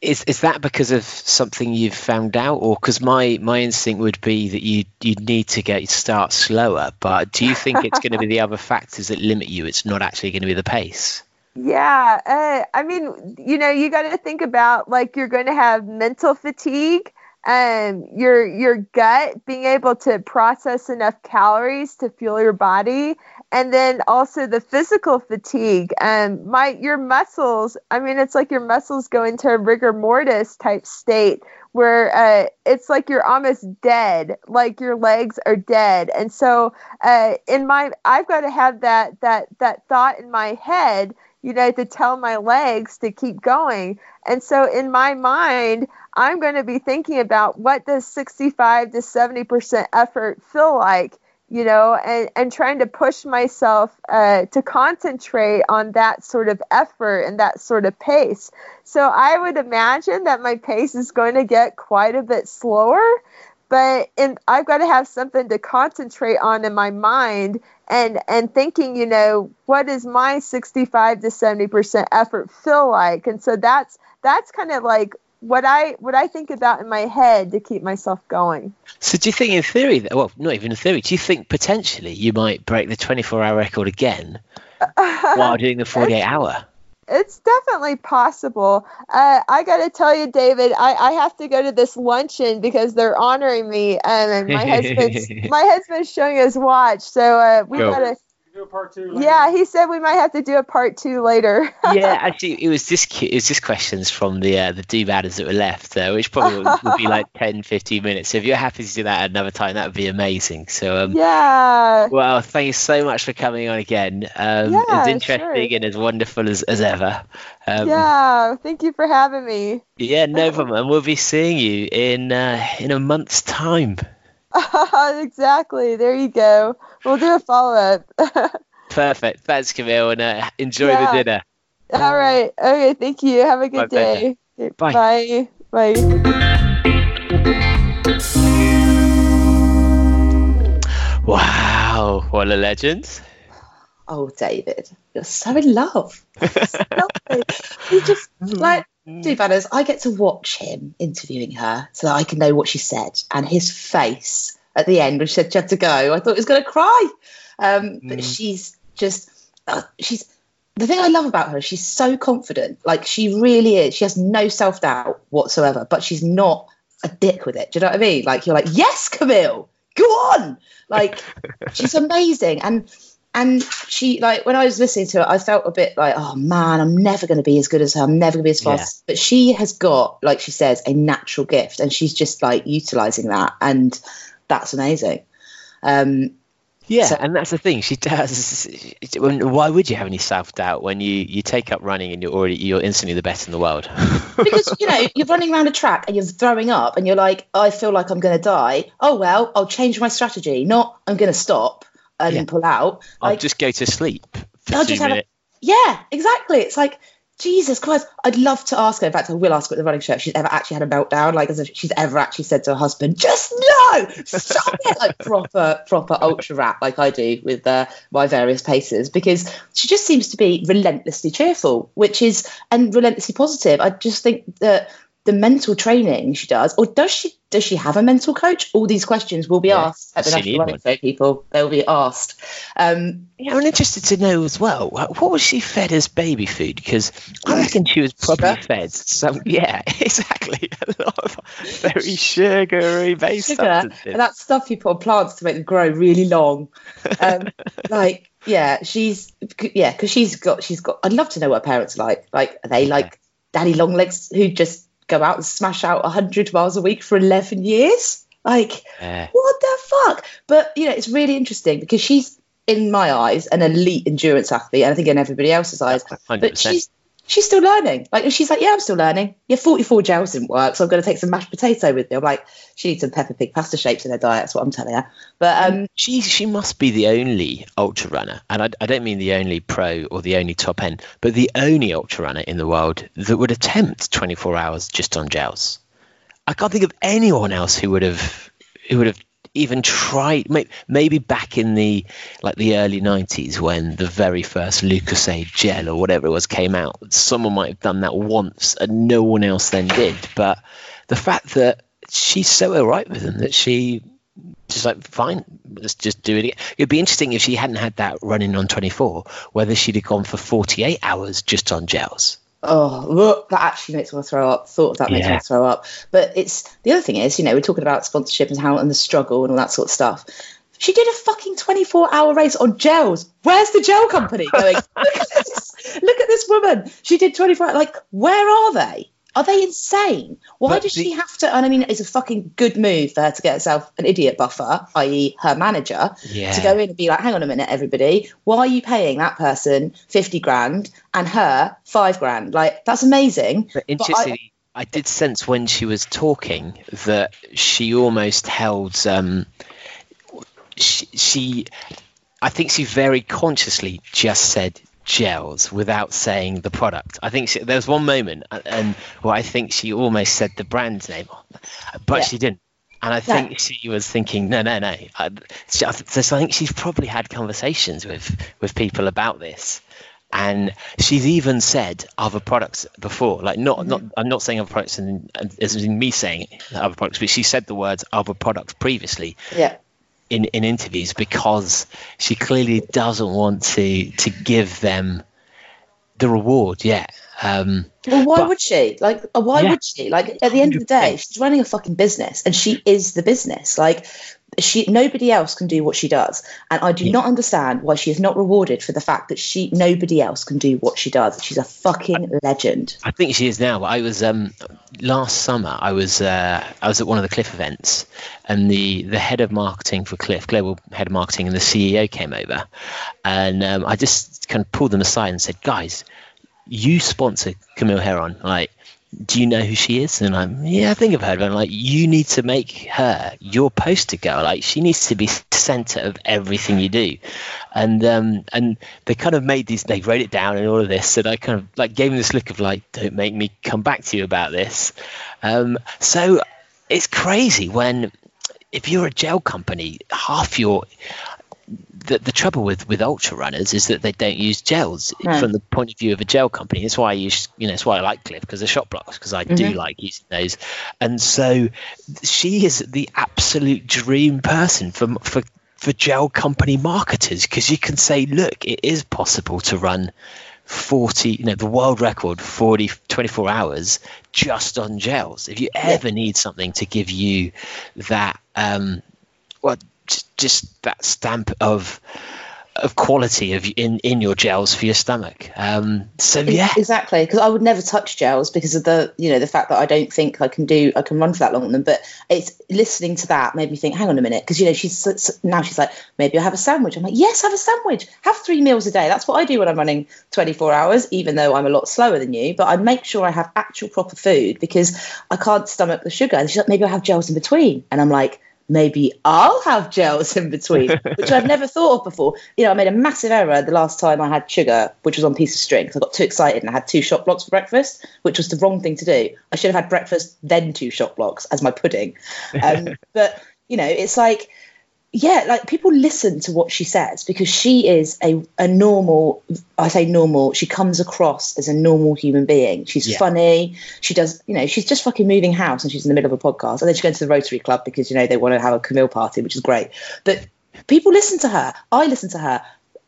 is is that because of something you've found out, or because my my instinct would be that you you need to get start slower, but do you think it's going to be the other factors that limit you? It's not actually going to be the pace. Yeah, uh, I mean, you know, you got to think about like you're going to have mental fatigue, and your your gut being able to process enough calories to fuel your body, and then also the physical fatigue. And my your muscles, I mean, it's like your muscles go into a rigor mortis type state where uh, it's like you're almost dead, like your legs are dead. And so, uh, in my, I've got to have that that that thought in my head, you know, to tell my legs to keep going. And so, in my mind, I'm going to be thinking about what does 65 to 70 percent effort feel like you know, and, and trying to push myself uh, to concentrate on that sort of effort and that sort of pace. So I would imagine that my pace is going to get quite a bit slower, but in, I've got to have something to concentrate on in my mind and and thinking, you know, what does my 65 to 70 percent effort feel like? And so that's that's kind of like what I what I think about in my head to keep myself going. So do you think in theory that well not even in theory, do you think potentially you might break the twenty four hour record again while doing the forty eight hour? It's definitely possible. Uh, I got to tell you, David, I, I have to go to this luncheon because they're honoring me, and my husband's my husband's showing his watch, so uh, we Cool. got to do a part two. Later. Yeah, he said we might have to do a part two later. yeah, actually, it was just it was just questions from the uh, the do badders that were left, uh, which probably would, would be like 10, 15 minutes. So if you're happy to do that another time, that would be amazing. So um, yeah. well, thank you so much for coming on again. Um, Yeah, as interesting sure. and as wonderful as, as ever. Um, yeah. Thank you for having me. yeah, no problem. And we'll be seeing you in uh, in a month's time. exactly. There you go. We'll do a follow up. Perfect. Thanks, Camille, and uh, enjoy Yeah. the dinner. All right. Okay. Thank you. Have a good pleasure. day. Okay, Bye. Bye. Bye. Wow, what a legend. Oh, David, you're so in love. Stop it. He just like do banners. I get to watch him interviewing her so that I can know what she said. And his face at the end when she said she had to go, I thought he was going to cry. Um, but she's just, uh, she's the thing I love about her. She's so confident. Like she really is. She has no self doubt whatsoever. But she's not a dick with it. Do you know what I mean? Like you're like, yes, Camille, go on. Like she's amazing. And and she like when I was listening to it, I felt a bit like, oh man, I'm never going to be as good as her. I'm never going to be as fast. But she has got, like she says, a natural gift, and she's just like utilizing that, and that's amazing. Um, Yeah, So- and that's the thing. She does. Why would you have any self doubt when you, you take up running and you're already you're instantly the best in the world? because you know you're running around a track and you're throwing up, and you're like, I feel like I'm going to die. Oh well, I'll change my strategy. Not I'm going to stop and Yeah. pull out. I'll Like, just go to sleep I'll just have a- Yeah, exactly. It's like Jesus Christ. I'd love to ask her. In fact, I will ask her at the running show if she's ever actually had a meltdown, like as if she's ever actually said to her husband, "Just no, stop it!" Like proper, proper ultra rap, like I do with uh, my various paces, because she just seems to be relentlessly cheerful, which is and relentlessly positive. I just think that the mental training she does, or does she? Does she have a mental coach? All these questions will be Yeah, asked at the she National need Running one. Show. People, they will be asked. Um, Yeah, I'm interested to know as well. What was she fed as baby food? Because I reckon she was probably Sugar. fed some. Yeah, exactly. A lot of very sugary based sugar, substances. and that stuff you put on plants to make them grow really long. Um, like, yeah, she's yeah, because she's got she's got. I'd love to know what her parents are like. Like, are they like daddy long legs who just go out and smash out hundred miles a week for eleven years? Like, Yeah. what the fuck? But you know, it's really interesting because she's in my eyes an elite endurance athlete, and I think in everybody else's eyes. But 100%. she's she's still learning. Like she's like, yeah, I'm still learning. Yeah, 44 gels didn't work, so I'm going to take some mashed potato with me. I'm like, she needs some Peppa Pig pasta shapes in her diet. That's what I'm telling her. But um, she she must be the only ultra runner, and I, I don't mean the only pro or the only top end, but the only ultra runner in the world that would attempt 24 hours just on gels. I can't think of anyone else who would have who would have even tried. Maybe back in the like the early 90s when the very first Lucozade gel or whatever it was came out, someone might have done that once and no one else then did. But the fact that she's so alright with them that she just like fine, let's just do it. Again. It'd be interesting if she hadn't had that running on 24, whether she'd have gone for 48 hours just on gels. Oh, look, that actually makes me want to throw up. Thought of that makes me want to throw up. But it's the other thing is, you know, we're talking about sponsorship and how and the struggle and all that sort of stuff. She did a fucking 24 hour race on gels. Where's the gel company going? look, at this, look at this woman. She did 24 Like, where are they? Are they insane? Why But does the- she have to? And I mean, it's a fucking good move for her to get herself an idiot buffer, i.e., her manager, Yeah. to go in and be like, hang on a minute, everybody, why are you paying that person 50 grand and her five grand? Like, that's amazing. But But I- I, did sense when she was talking that she almost held. Um, she, she, I think she very consciously just said gels without saying the product. I think she, there was one moment, and well, I think she almost said the brand name, but Yeah. she didn't. And I think she was thinking, no, no, no. I, so I think she's probably had conversations with with people about this, and she's even said other products before. Like, not not I'm not saying other products, and as in me saying other products, but she said the words other products previously Yeah. in, in interviews because she clearly doesn't want to to give them the reward yet. Um, Well, why But- would she? Like, uh, why Yeah. would she? Like, at the end of the day, she's running a fucking business, and she is the business. Like, she nobody else can do what she does, and I do Yeah. not understand why she is not rewarded for the fact that she nobody else can do what she does. She's a fucking legend. I think she is now. I was um, last summer. I was uh, I was at one of the Clif events, and the the head of marketing for Clif, global head of marketing, and the CEO came over, and um, I just kind of pulled them aside and said, "Guys, you sponsor Camille Herron. Like, do you know who she is?" And I'm, "Yeah, I think I've heard of her." And like, you need to make her your poster girl. Like, she needs to be center of everything you do. And um, and they kind of made these. They wrote it down and all of this. And I kind of like gave them this look of like, "Don't make me come back to you about this." Um, so it's crazy when if you're a gel company, half your the, the trouble with, with ultra runners is that they don't use gels No. from the point of view of a gel company. That's why I use, you know, that's why I like Clif because they're shot blocks because I do like using those. And so she is the absolute dream person for for for gel company marketers because you can say, look, it is possible to run 40, you know, the world record 40, 24 hours just on gels. If you ever need something to give you that, um, well, just, that stamp of of quality of in in your gels for your stomach. Um, so yeah, exactly. Because I would never touch gels because of the you know the fact that I don't think I can do I can run for that long on them. But it's listening to that made me think. Hang on a minute, because you know she's now she's like maybe I'll have a sandwich. I'm like yes, have a sandwich. Have three meals a day. That's what I do when I'm running 24 hours, even though I'm a lot slower than you. But I make sure I have actual proper food because I can't stomach the sugar. And she's like maybe I'll have gels in between, and I'm like. Maybe I'll have gels in between, which I've never thought of before. You know, I made a massive error the last time I had sugar, which was on a piece of string, because I got too excited and I had two shot blocks for breakfast, which was the wrong thing to do. I should have had breakfast, then two shot blocks as my pudding. Um, but, you know, it's like, yeah, like people listen to what she says because she is a, a normal, I say normal, she comes across as a normal human being. She's Yeah. funny. She does, you know, she's just fucking moving house and she's in the middle of a podcast. And then she goes to the Rotary Club because, you know, they want to have a Camille party, which is great. But people listen to her. I listen to her.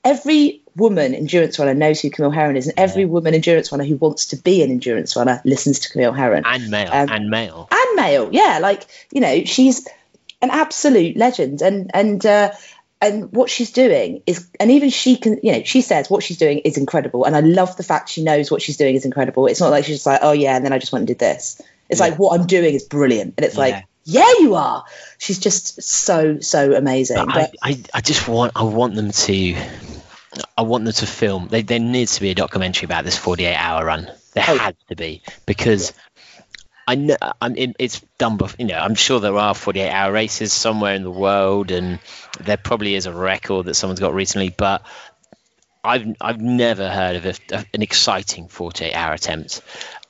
Every woman endurance runner knows who Camille Herron is, and every woman endurance runner who wants to be an endurance runner listens to Camille Herron and male Um, and male. and male. Yeah, like you know, she's an absolute legend, and and uh, and what she's doing is, and even she can, you know, she says what she's doing is incredible, and I love the fact she knows what she's doing is incredible. It's not like she's just like, oh yeah, and then I just went and did this. It's like what I'm doing is brilliant, and it's Yeah. like, yeah, you are. She's just so so amazing. But But I, I, I just want I want them to I want them to film. They, there needs to be a documentary about this 48 hour run. There Oh. has to be because I know I'm in, it's done. Before, you know, I'm sure there are 48 hour races somewhere in the world, and there probably is a record that someone's got recently. But I've I've never heard of a, an exciting 48 hour attempt.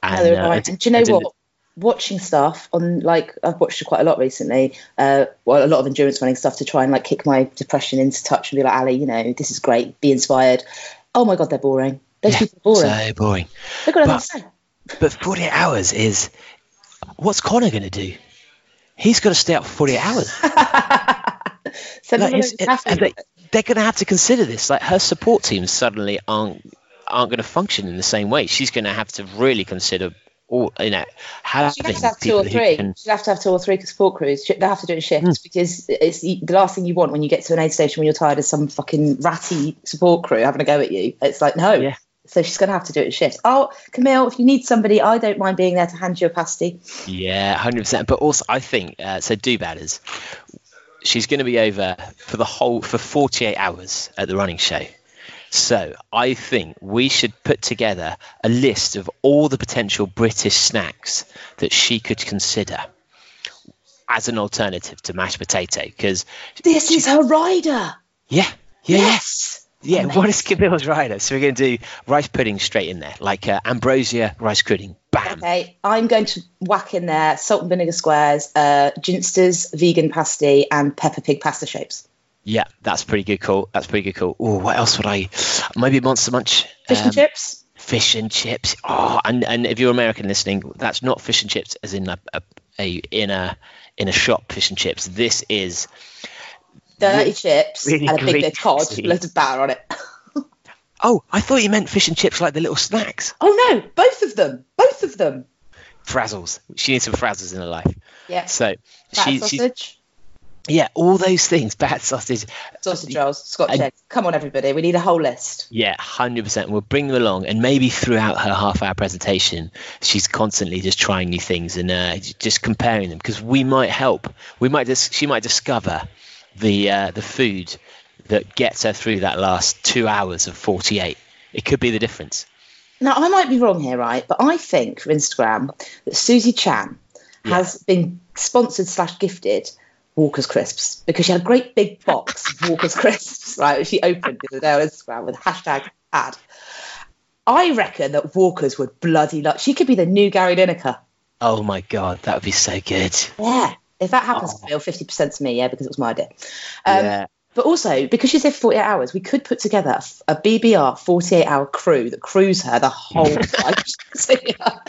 And, have uh. I And do you know what? Watching stuff on like I've watched quite a lot recently. Uh, well, a lot of endurance running stuff to try and like kick my depression into touch and be like, Allie, you know, this is great. Be inspired. Oh my god, they're boring. Those people are boring. So boring. They've got but- nothing to say. But 48 hours is what's Conor going to do? He's got to stay up for 48 hours. Send Like, them it's- load of and caffeine. they, they're going to have to consider this. Like her support teams suddenly aren't aren't going to function in the same way. She's going to have to really consider all you know having have to have two or three. can. She'll have to have two or three support crews. She- They have to do shifts Hmm. because it's the last thing you want when you get to an aid station when you're tired of some fucking ratty support crew having a go at you. It's like no. Yeah. So she's going to have to do it in shifts. Oh, Camille, if you need somebody, I don't mind being there to hand you a pasty. Yeah, hundred percent. But also, I think uh, so. Do batters. She's going to be over for the whole for forty eight hours at the running show. So I think we should put together a list of all the potential British snacks that she could consider as an alternative to mashed potato. Because This is her rider. yeah, yeah, Yes. Yeah. What is Camille's rider? So we're going to do rice pudding straight in there, like uh, ambrosia rice pudding. Bam. Okay, I'm going to whack in there salt and vinegar squares, uh, Ginster's vegan pasty, and Peppa Pig pasta shapes. Yeah, that's pretty good. Cool. That's pretty good. Cool. Oh, what else would I? Maybe Monster Munch. Fish um, and chips. Fish and chips. Oh, and and if you're American listening, that's not fish and chips as in a, a, a in a in a shop fish and chips. This is Dirty chips really and a big bit of cod, loads of batter on it. oh, I thought you meant fish and chips like the little snacks. Oh no, both of them, both of them. Frazzles. She needs some frazzles in her life. Yeah, So she, she's sausage, yeah, all those things. Bad sausage. sausage rolls, Scotch eggs. Come on, everybody, we need a whole list. Yeah, hundred percent. We'll bring them along, and maybe throughout her half-hour presentation, she's constantly just trying new things and uh, just comparing them because we might help. We might just she might discover the uh, the food that gets her through that last two hours of forty-eight. It could be the difference. Now, I might be wrong here, right? But I think for Instagram that Susie Chan has been sponsored slash gifted Walker's Crisps because she had a great big box of Walker's Crisps, right? Which she opened the other day on Instagram with hashtag ad. I reckon that Walker's would bloody love. She could be the new Gary Lineker. Oh my god, that would be so good. Yeah. If that happens, Bill, fifty percent to me, yeah, because it was my idea. Um, yeah, But also, because she's there for 48 hours, we could put together a BBR 48 hour crew that crews her the whole time.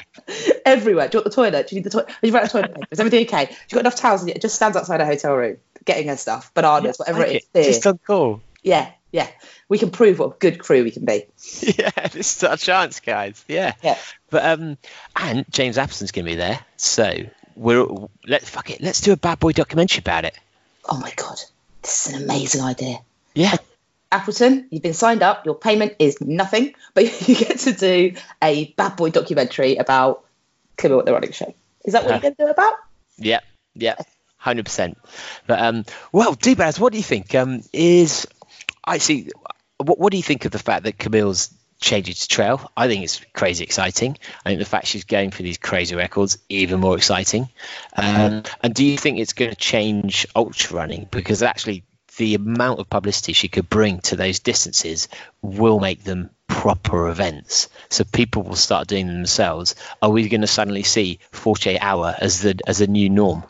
Everywhere. Do you want the toilet? Do you need the toilet? Have you got the toilet paper? Is everything okay? Do you got enough towels? it? Just stands outside a hotel room getting her stuff, bananas, whatever Like it is. it. Just on call. Yeah, yeah. We can prove what a good crew we can be. yeah, this is our chance, guys. Yeah. Yeah. But um, and James Appleton's gonna be there, so we're let fuck it. Let's do a bad boy documentary about it. Oh my God. This is an amazing idea. Yeah. Appleton, you've been signed up. Your payment is nothing, but you get to do a bad boy documentary about Camille at the running show. Is that what you're going to do about? Yeah, yeah, hundred percent. But um, well, D-Baz, what do you think? Um, is I see. What What do you think of the fact that Camille's changing to trail? I think it's crazy exciting. I think the fact she's going for these crazy records even more exciting. Um, and do you think it's going to change ultra running because actually the amount of publicity she could bring to those distances will make them proper events. So people will start doing them themselves. Are we going to suddenly see 48 hour as the as a new norm?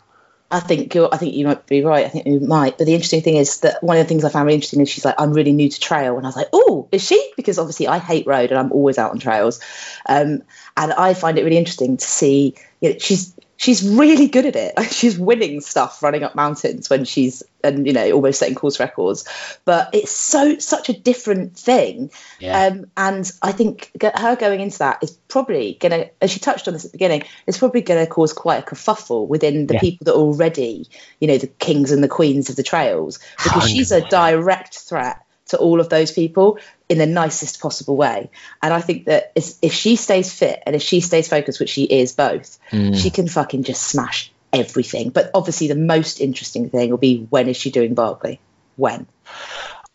I think you're. I think you might be right. I think you might. But the interesting thing is that one of the things I found really interesting is she's like, I'm really new to trail, and I was like, oh, is she? Because obviously I hate road and I'm always out on trails, um, and I find it really interesting to see. You know, she's she's really good at it. she's winning stuff running up mountains when she's and you know almost setting course records. But it's so such a different thing. Yeah. Um, and I think her going into that is probably going to, as she touched on this at the beginning, it's probably going to cause quite a kerfuffle within the Yeah. people that are already, you know, the kings and the queens of the trails, because she's a direct threat to all of those people in the nicest possible way. And I think that if she stays fit and if she stays focused, which she is both, she can fucking just smash everything. But obviously, the most interesting thing will be when is she doing Barkley? When?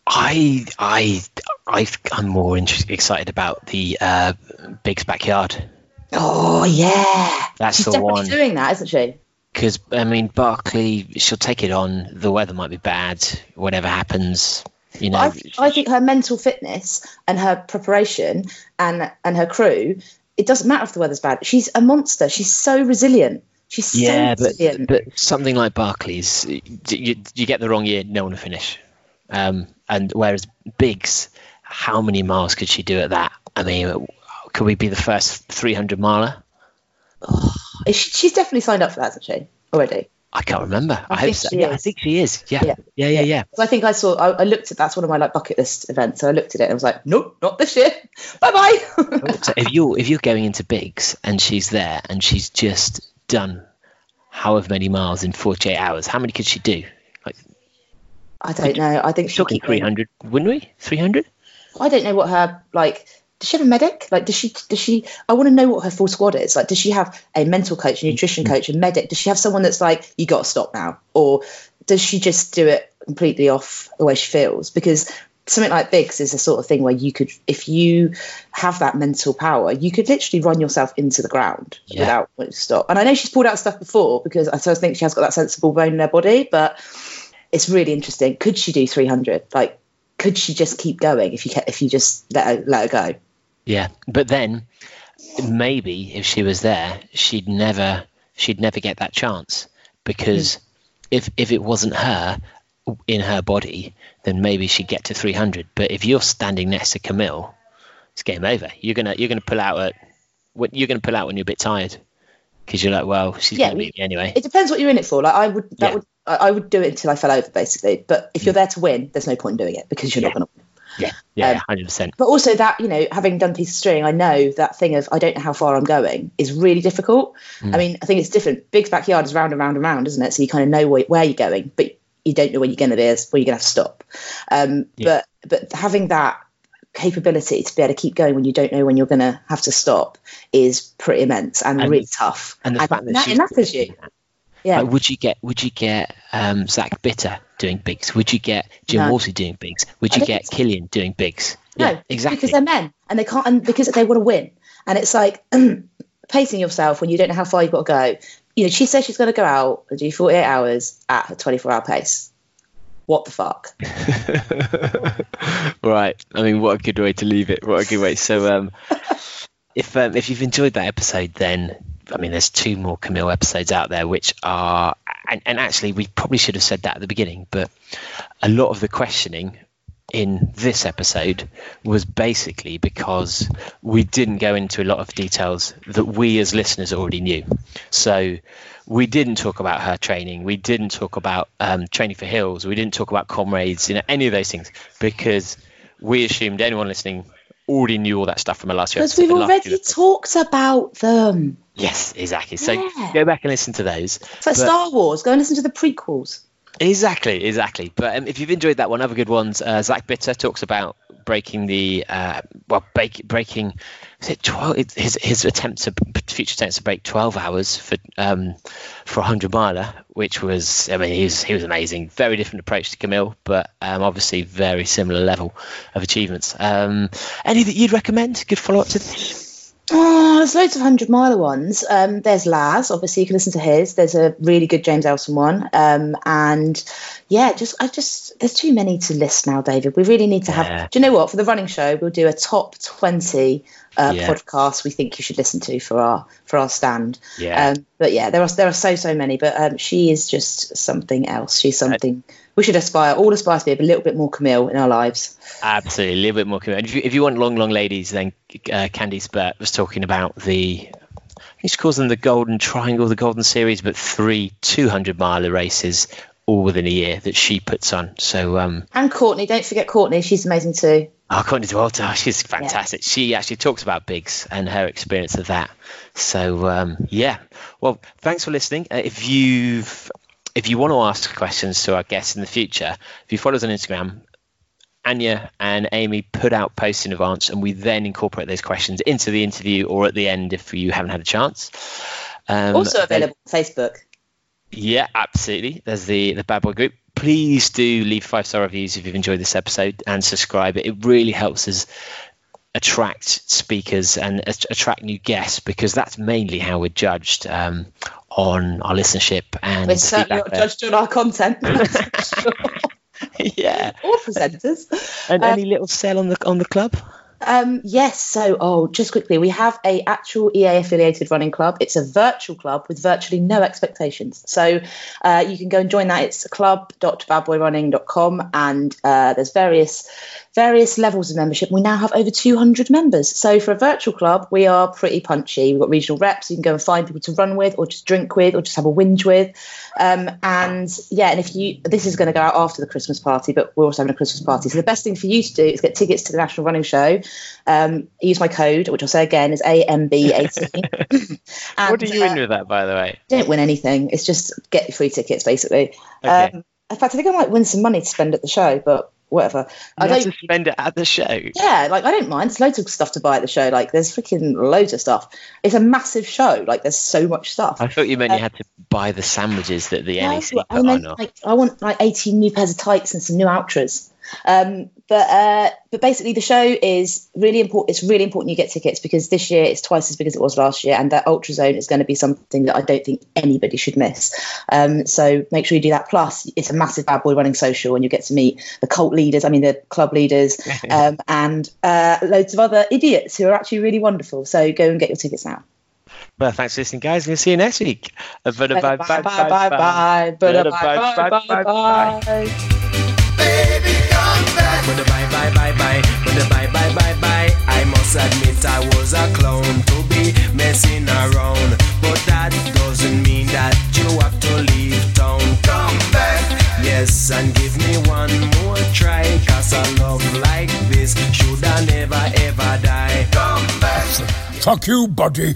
I I I I'm more interested, excited about the uh, Big's backyard Oh yeah, That's she's the definitely one. doing that, isn't she? because I mean Barkley she'll take it on. The weather might be bad. Whatever happens, you know. I, I think her mental fitness and her preparation and and her crew, it doesn't matter if the weather's bad. She's a monster. She's so resilient. She's yeah, so but but something like Barkleys, you, you get the wrong year, no one will finish. Um, and whereas Biggs, how many miles could she do at that? I mean, could we be the first 300 miler? She- she's definitely signed up for that, hasn't she? Already. I can't remember. I, I think so. she Yeah, I think she is. Yeah, Yeah. yeah, yeah, yeah. So I think I saw. I, I looked at that's one of my like bucket list events. So I looked at it and I was like, nope, not this year. Bye bye. So if you're if you're going into Biggs and she's there and she's just done however many miles in 48 hours, how many could she do? Like I don't know. I think she talking could- 300, wouldn't we? 300? I don't know what her like. Does she have a medic? Like, does she? Does she? I want to know what her full squad is. Like, does she have a mental coach, a nutrition mm-hmm. coach, a medic? Does she have someone that's like, you got to stop now, or does she just do it completely off the way she feels? Because something like Biggs is the sort of thing where you could, if you have that mental power, you could literally run yourself into the ground Yeah. without wanting to stop. And I know she's pulled out stuff before because I sort of think she has got that sensible bone in her body, but it's really interesting. Could she do 300? Like, could she just keep going if you if you just let her let her go? Yeah, but then maybe if she was there, she'd never she'd never get that chance because hmm. if if it wasn't her in her body, then maybe she'd get to 300. But if you're standing next to Camille, it's game over. You're gonna you're gonna pull out at when you're gonna pull out when you're a bit tired because you're like, well, she's Yeah, gonna beat me anyway. It depends what you're in it for. Like I would that Yeah. would I would do it until I fell over basically. But if you're hmm. there to win, there's no point in doing it because you're Yeah. not going to. Yeah, yeah, um, hundred percent. But also that you know, having done piece of string, I know that thing of I don't know how far I'm going is really difficult. Mm. I mean, I think it's different. Big's backyard is round and round and round, isn't it? So you kind of know where, where you're going, but you don't know when you're going to be, where you're going to have to stop. Um, Yeah. But but having that capability to be able to keep going when you don't know when you're going to have to stop is pretty immense and, And- really tough. And the fact that that, she's you. Yeah. Like, would you get would you get um, Zach Bitter doing bigs? Would you get Jim No. Walmsley doing bigs? Would you get. Kilian doing bigs? No, yeah, exactly. Because they're men and they can't, and because they want to win. And it's like pacing yourself when you don't know how far you've got to go. You know, she says she's going to go out and do 48 hours at a 24 hour pace. What the fuck? right. I mean, what a good way to leave it. What a good way. So, um, if um, if you've enjoyed that episode, then I mean, there's two more Camille episodes out there, which are, and, and actually, we probably should have said that at the beginning, but a lot of the questioning in this episode was basically because we didn't go into a lot of details that we as listeners already knew. So we didn't talk about her training. We didn't talk about um, training for hills. We didn't talk about comrades, you know, any of those things because we assumed anyone listening already knew all that stuff from our last few Because we've episodes- last few already talked about them. Yes, exactly. So Yeah. go back and listen to those. It's like But- Star Wars. Go and listen to the prequels. Exactly, exactly. But um, if you've enjoyed that one, other good ones. Uh, Zach Bitter talks about breaking the uh, well, break, breaking. It twelve? His his attempt to future attempts to break twelve hours for um for a hundred miler, which was I mean he was he was amazing. Very different approach to Camille, but um, obviously very similar level of achievements. Um, any that you'd recommend? Good follow up to this. Oh, there's loads of hundred miler ones. Um, there's Laz, obviously you can listen to his. There's a really good James Elson one, um, and yeah, just I just there's too many to list now, David. We really need to have. Yeah. Do you know what? For the running show, we'll do a top twenty uh, Yeah. podcast we think you should listen to for our for our stand. Yeah. Um, but yeah, there are there are so so many. But um, she is just something else. She's something we should aspire all aspire to be a little bit more Camille in our lives. Absolutely, a little bit more. commitment. If you, if you want long, long ladies, then uh, Candice Burt was talking about the. He calls them the Golden Triangle, the Golden Series, but three 200 miler races all within a year that she puts on. So, um, And Courtney, don't forget Courtney. She's amazing too. oh, Courtney Dauwalter, she's fantastic. She actually talks about Biggs and her experience of that. So, um, yeah. Well, thanks for listening. Uh, if you've if you want to ask questions to our guests in the future, if you follow us on Instagram, Anya and Amy put out posts in advance, and we then incorporate those questions into the interview or at the end if you haven't had a chance. Um, also available on Facebook. yeah, absolutely. There's the the Bad Boy Group. Please do leave five star reviews if you've enjoyed this episode and subscribe. It really helps us attract speakers and attract new guests because that's mainly how we're judged um, on our listenership and We're certainly not there. judged on our content. yeah. or presenters. And Uh, any little sell on the on the club? Um, yes. So, oh, just quickly, we have a actual EA affiliated running club. It's a virtual club with virtually no expectations. So uh, you can go and join that. It's club.badboyrunning.com, and uh, there's various various levels of membership. We now have over 200 members. So for a virtual club, we are pretty punchy. We've got regional reps. You can go and find people to run with, or just drink with, or just have a whinge with. Um, and yeah, and if you, this is going to go out after the Christmas party, but we're also having a Christmas party. So the best thing for you to do is get tickets to the National Running Show. Um, use my code, which I'll say again is AMB18. And, what do you uh, win with that, by the way? don't win anything. It's just get free tickets, basically. Okay. Um, in fact, I think I might win some money to spend at the show, but whatever. I have don't. to spend it at the show. Yeah, like I don't mind. There's loads of stuff to buy at the show. Like there's freaking loads of stuff. It's a massive show. Like there's so much stuff. I thought you meant you um, had to buy the sandwiches that the No, NEC I put meant on. like I want like 18 new pairs of tights and some new outras. Um, but uh, but basically the show is really important. It's really important you get tickets because this year it's twice as big as it was last year, and that Ultra Zone is going to be something that I don't think anybody should miss. Um, so make sure you do that. Plus, it's a massive bad boy running social, and you get to meet the cult leaders. I mean the club leaders, um, and uh, loads of other idiots who are actually really wonderful. So go and get your tickets now. Well, thanks for listening, guys. We'll see you next week. Bye bye Bye bye bye bye bye bye bye bye bye. But the bye bye bye bye, but the bye bye bye bye. I must admit I was a clown to be messing around. But that doesn't mean that you have to leave town. Come back, yes, and give me one more try. Cause a love like this should I never ever die. Come back. Fuck you, buddy.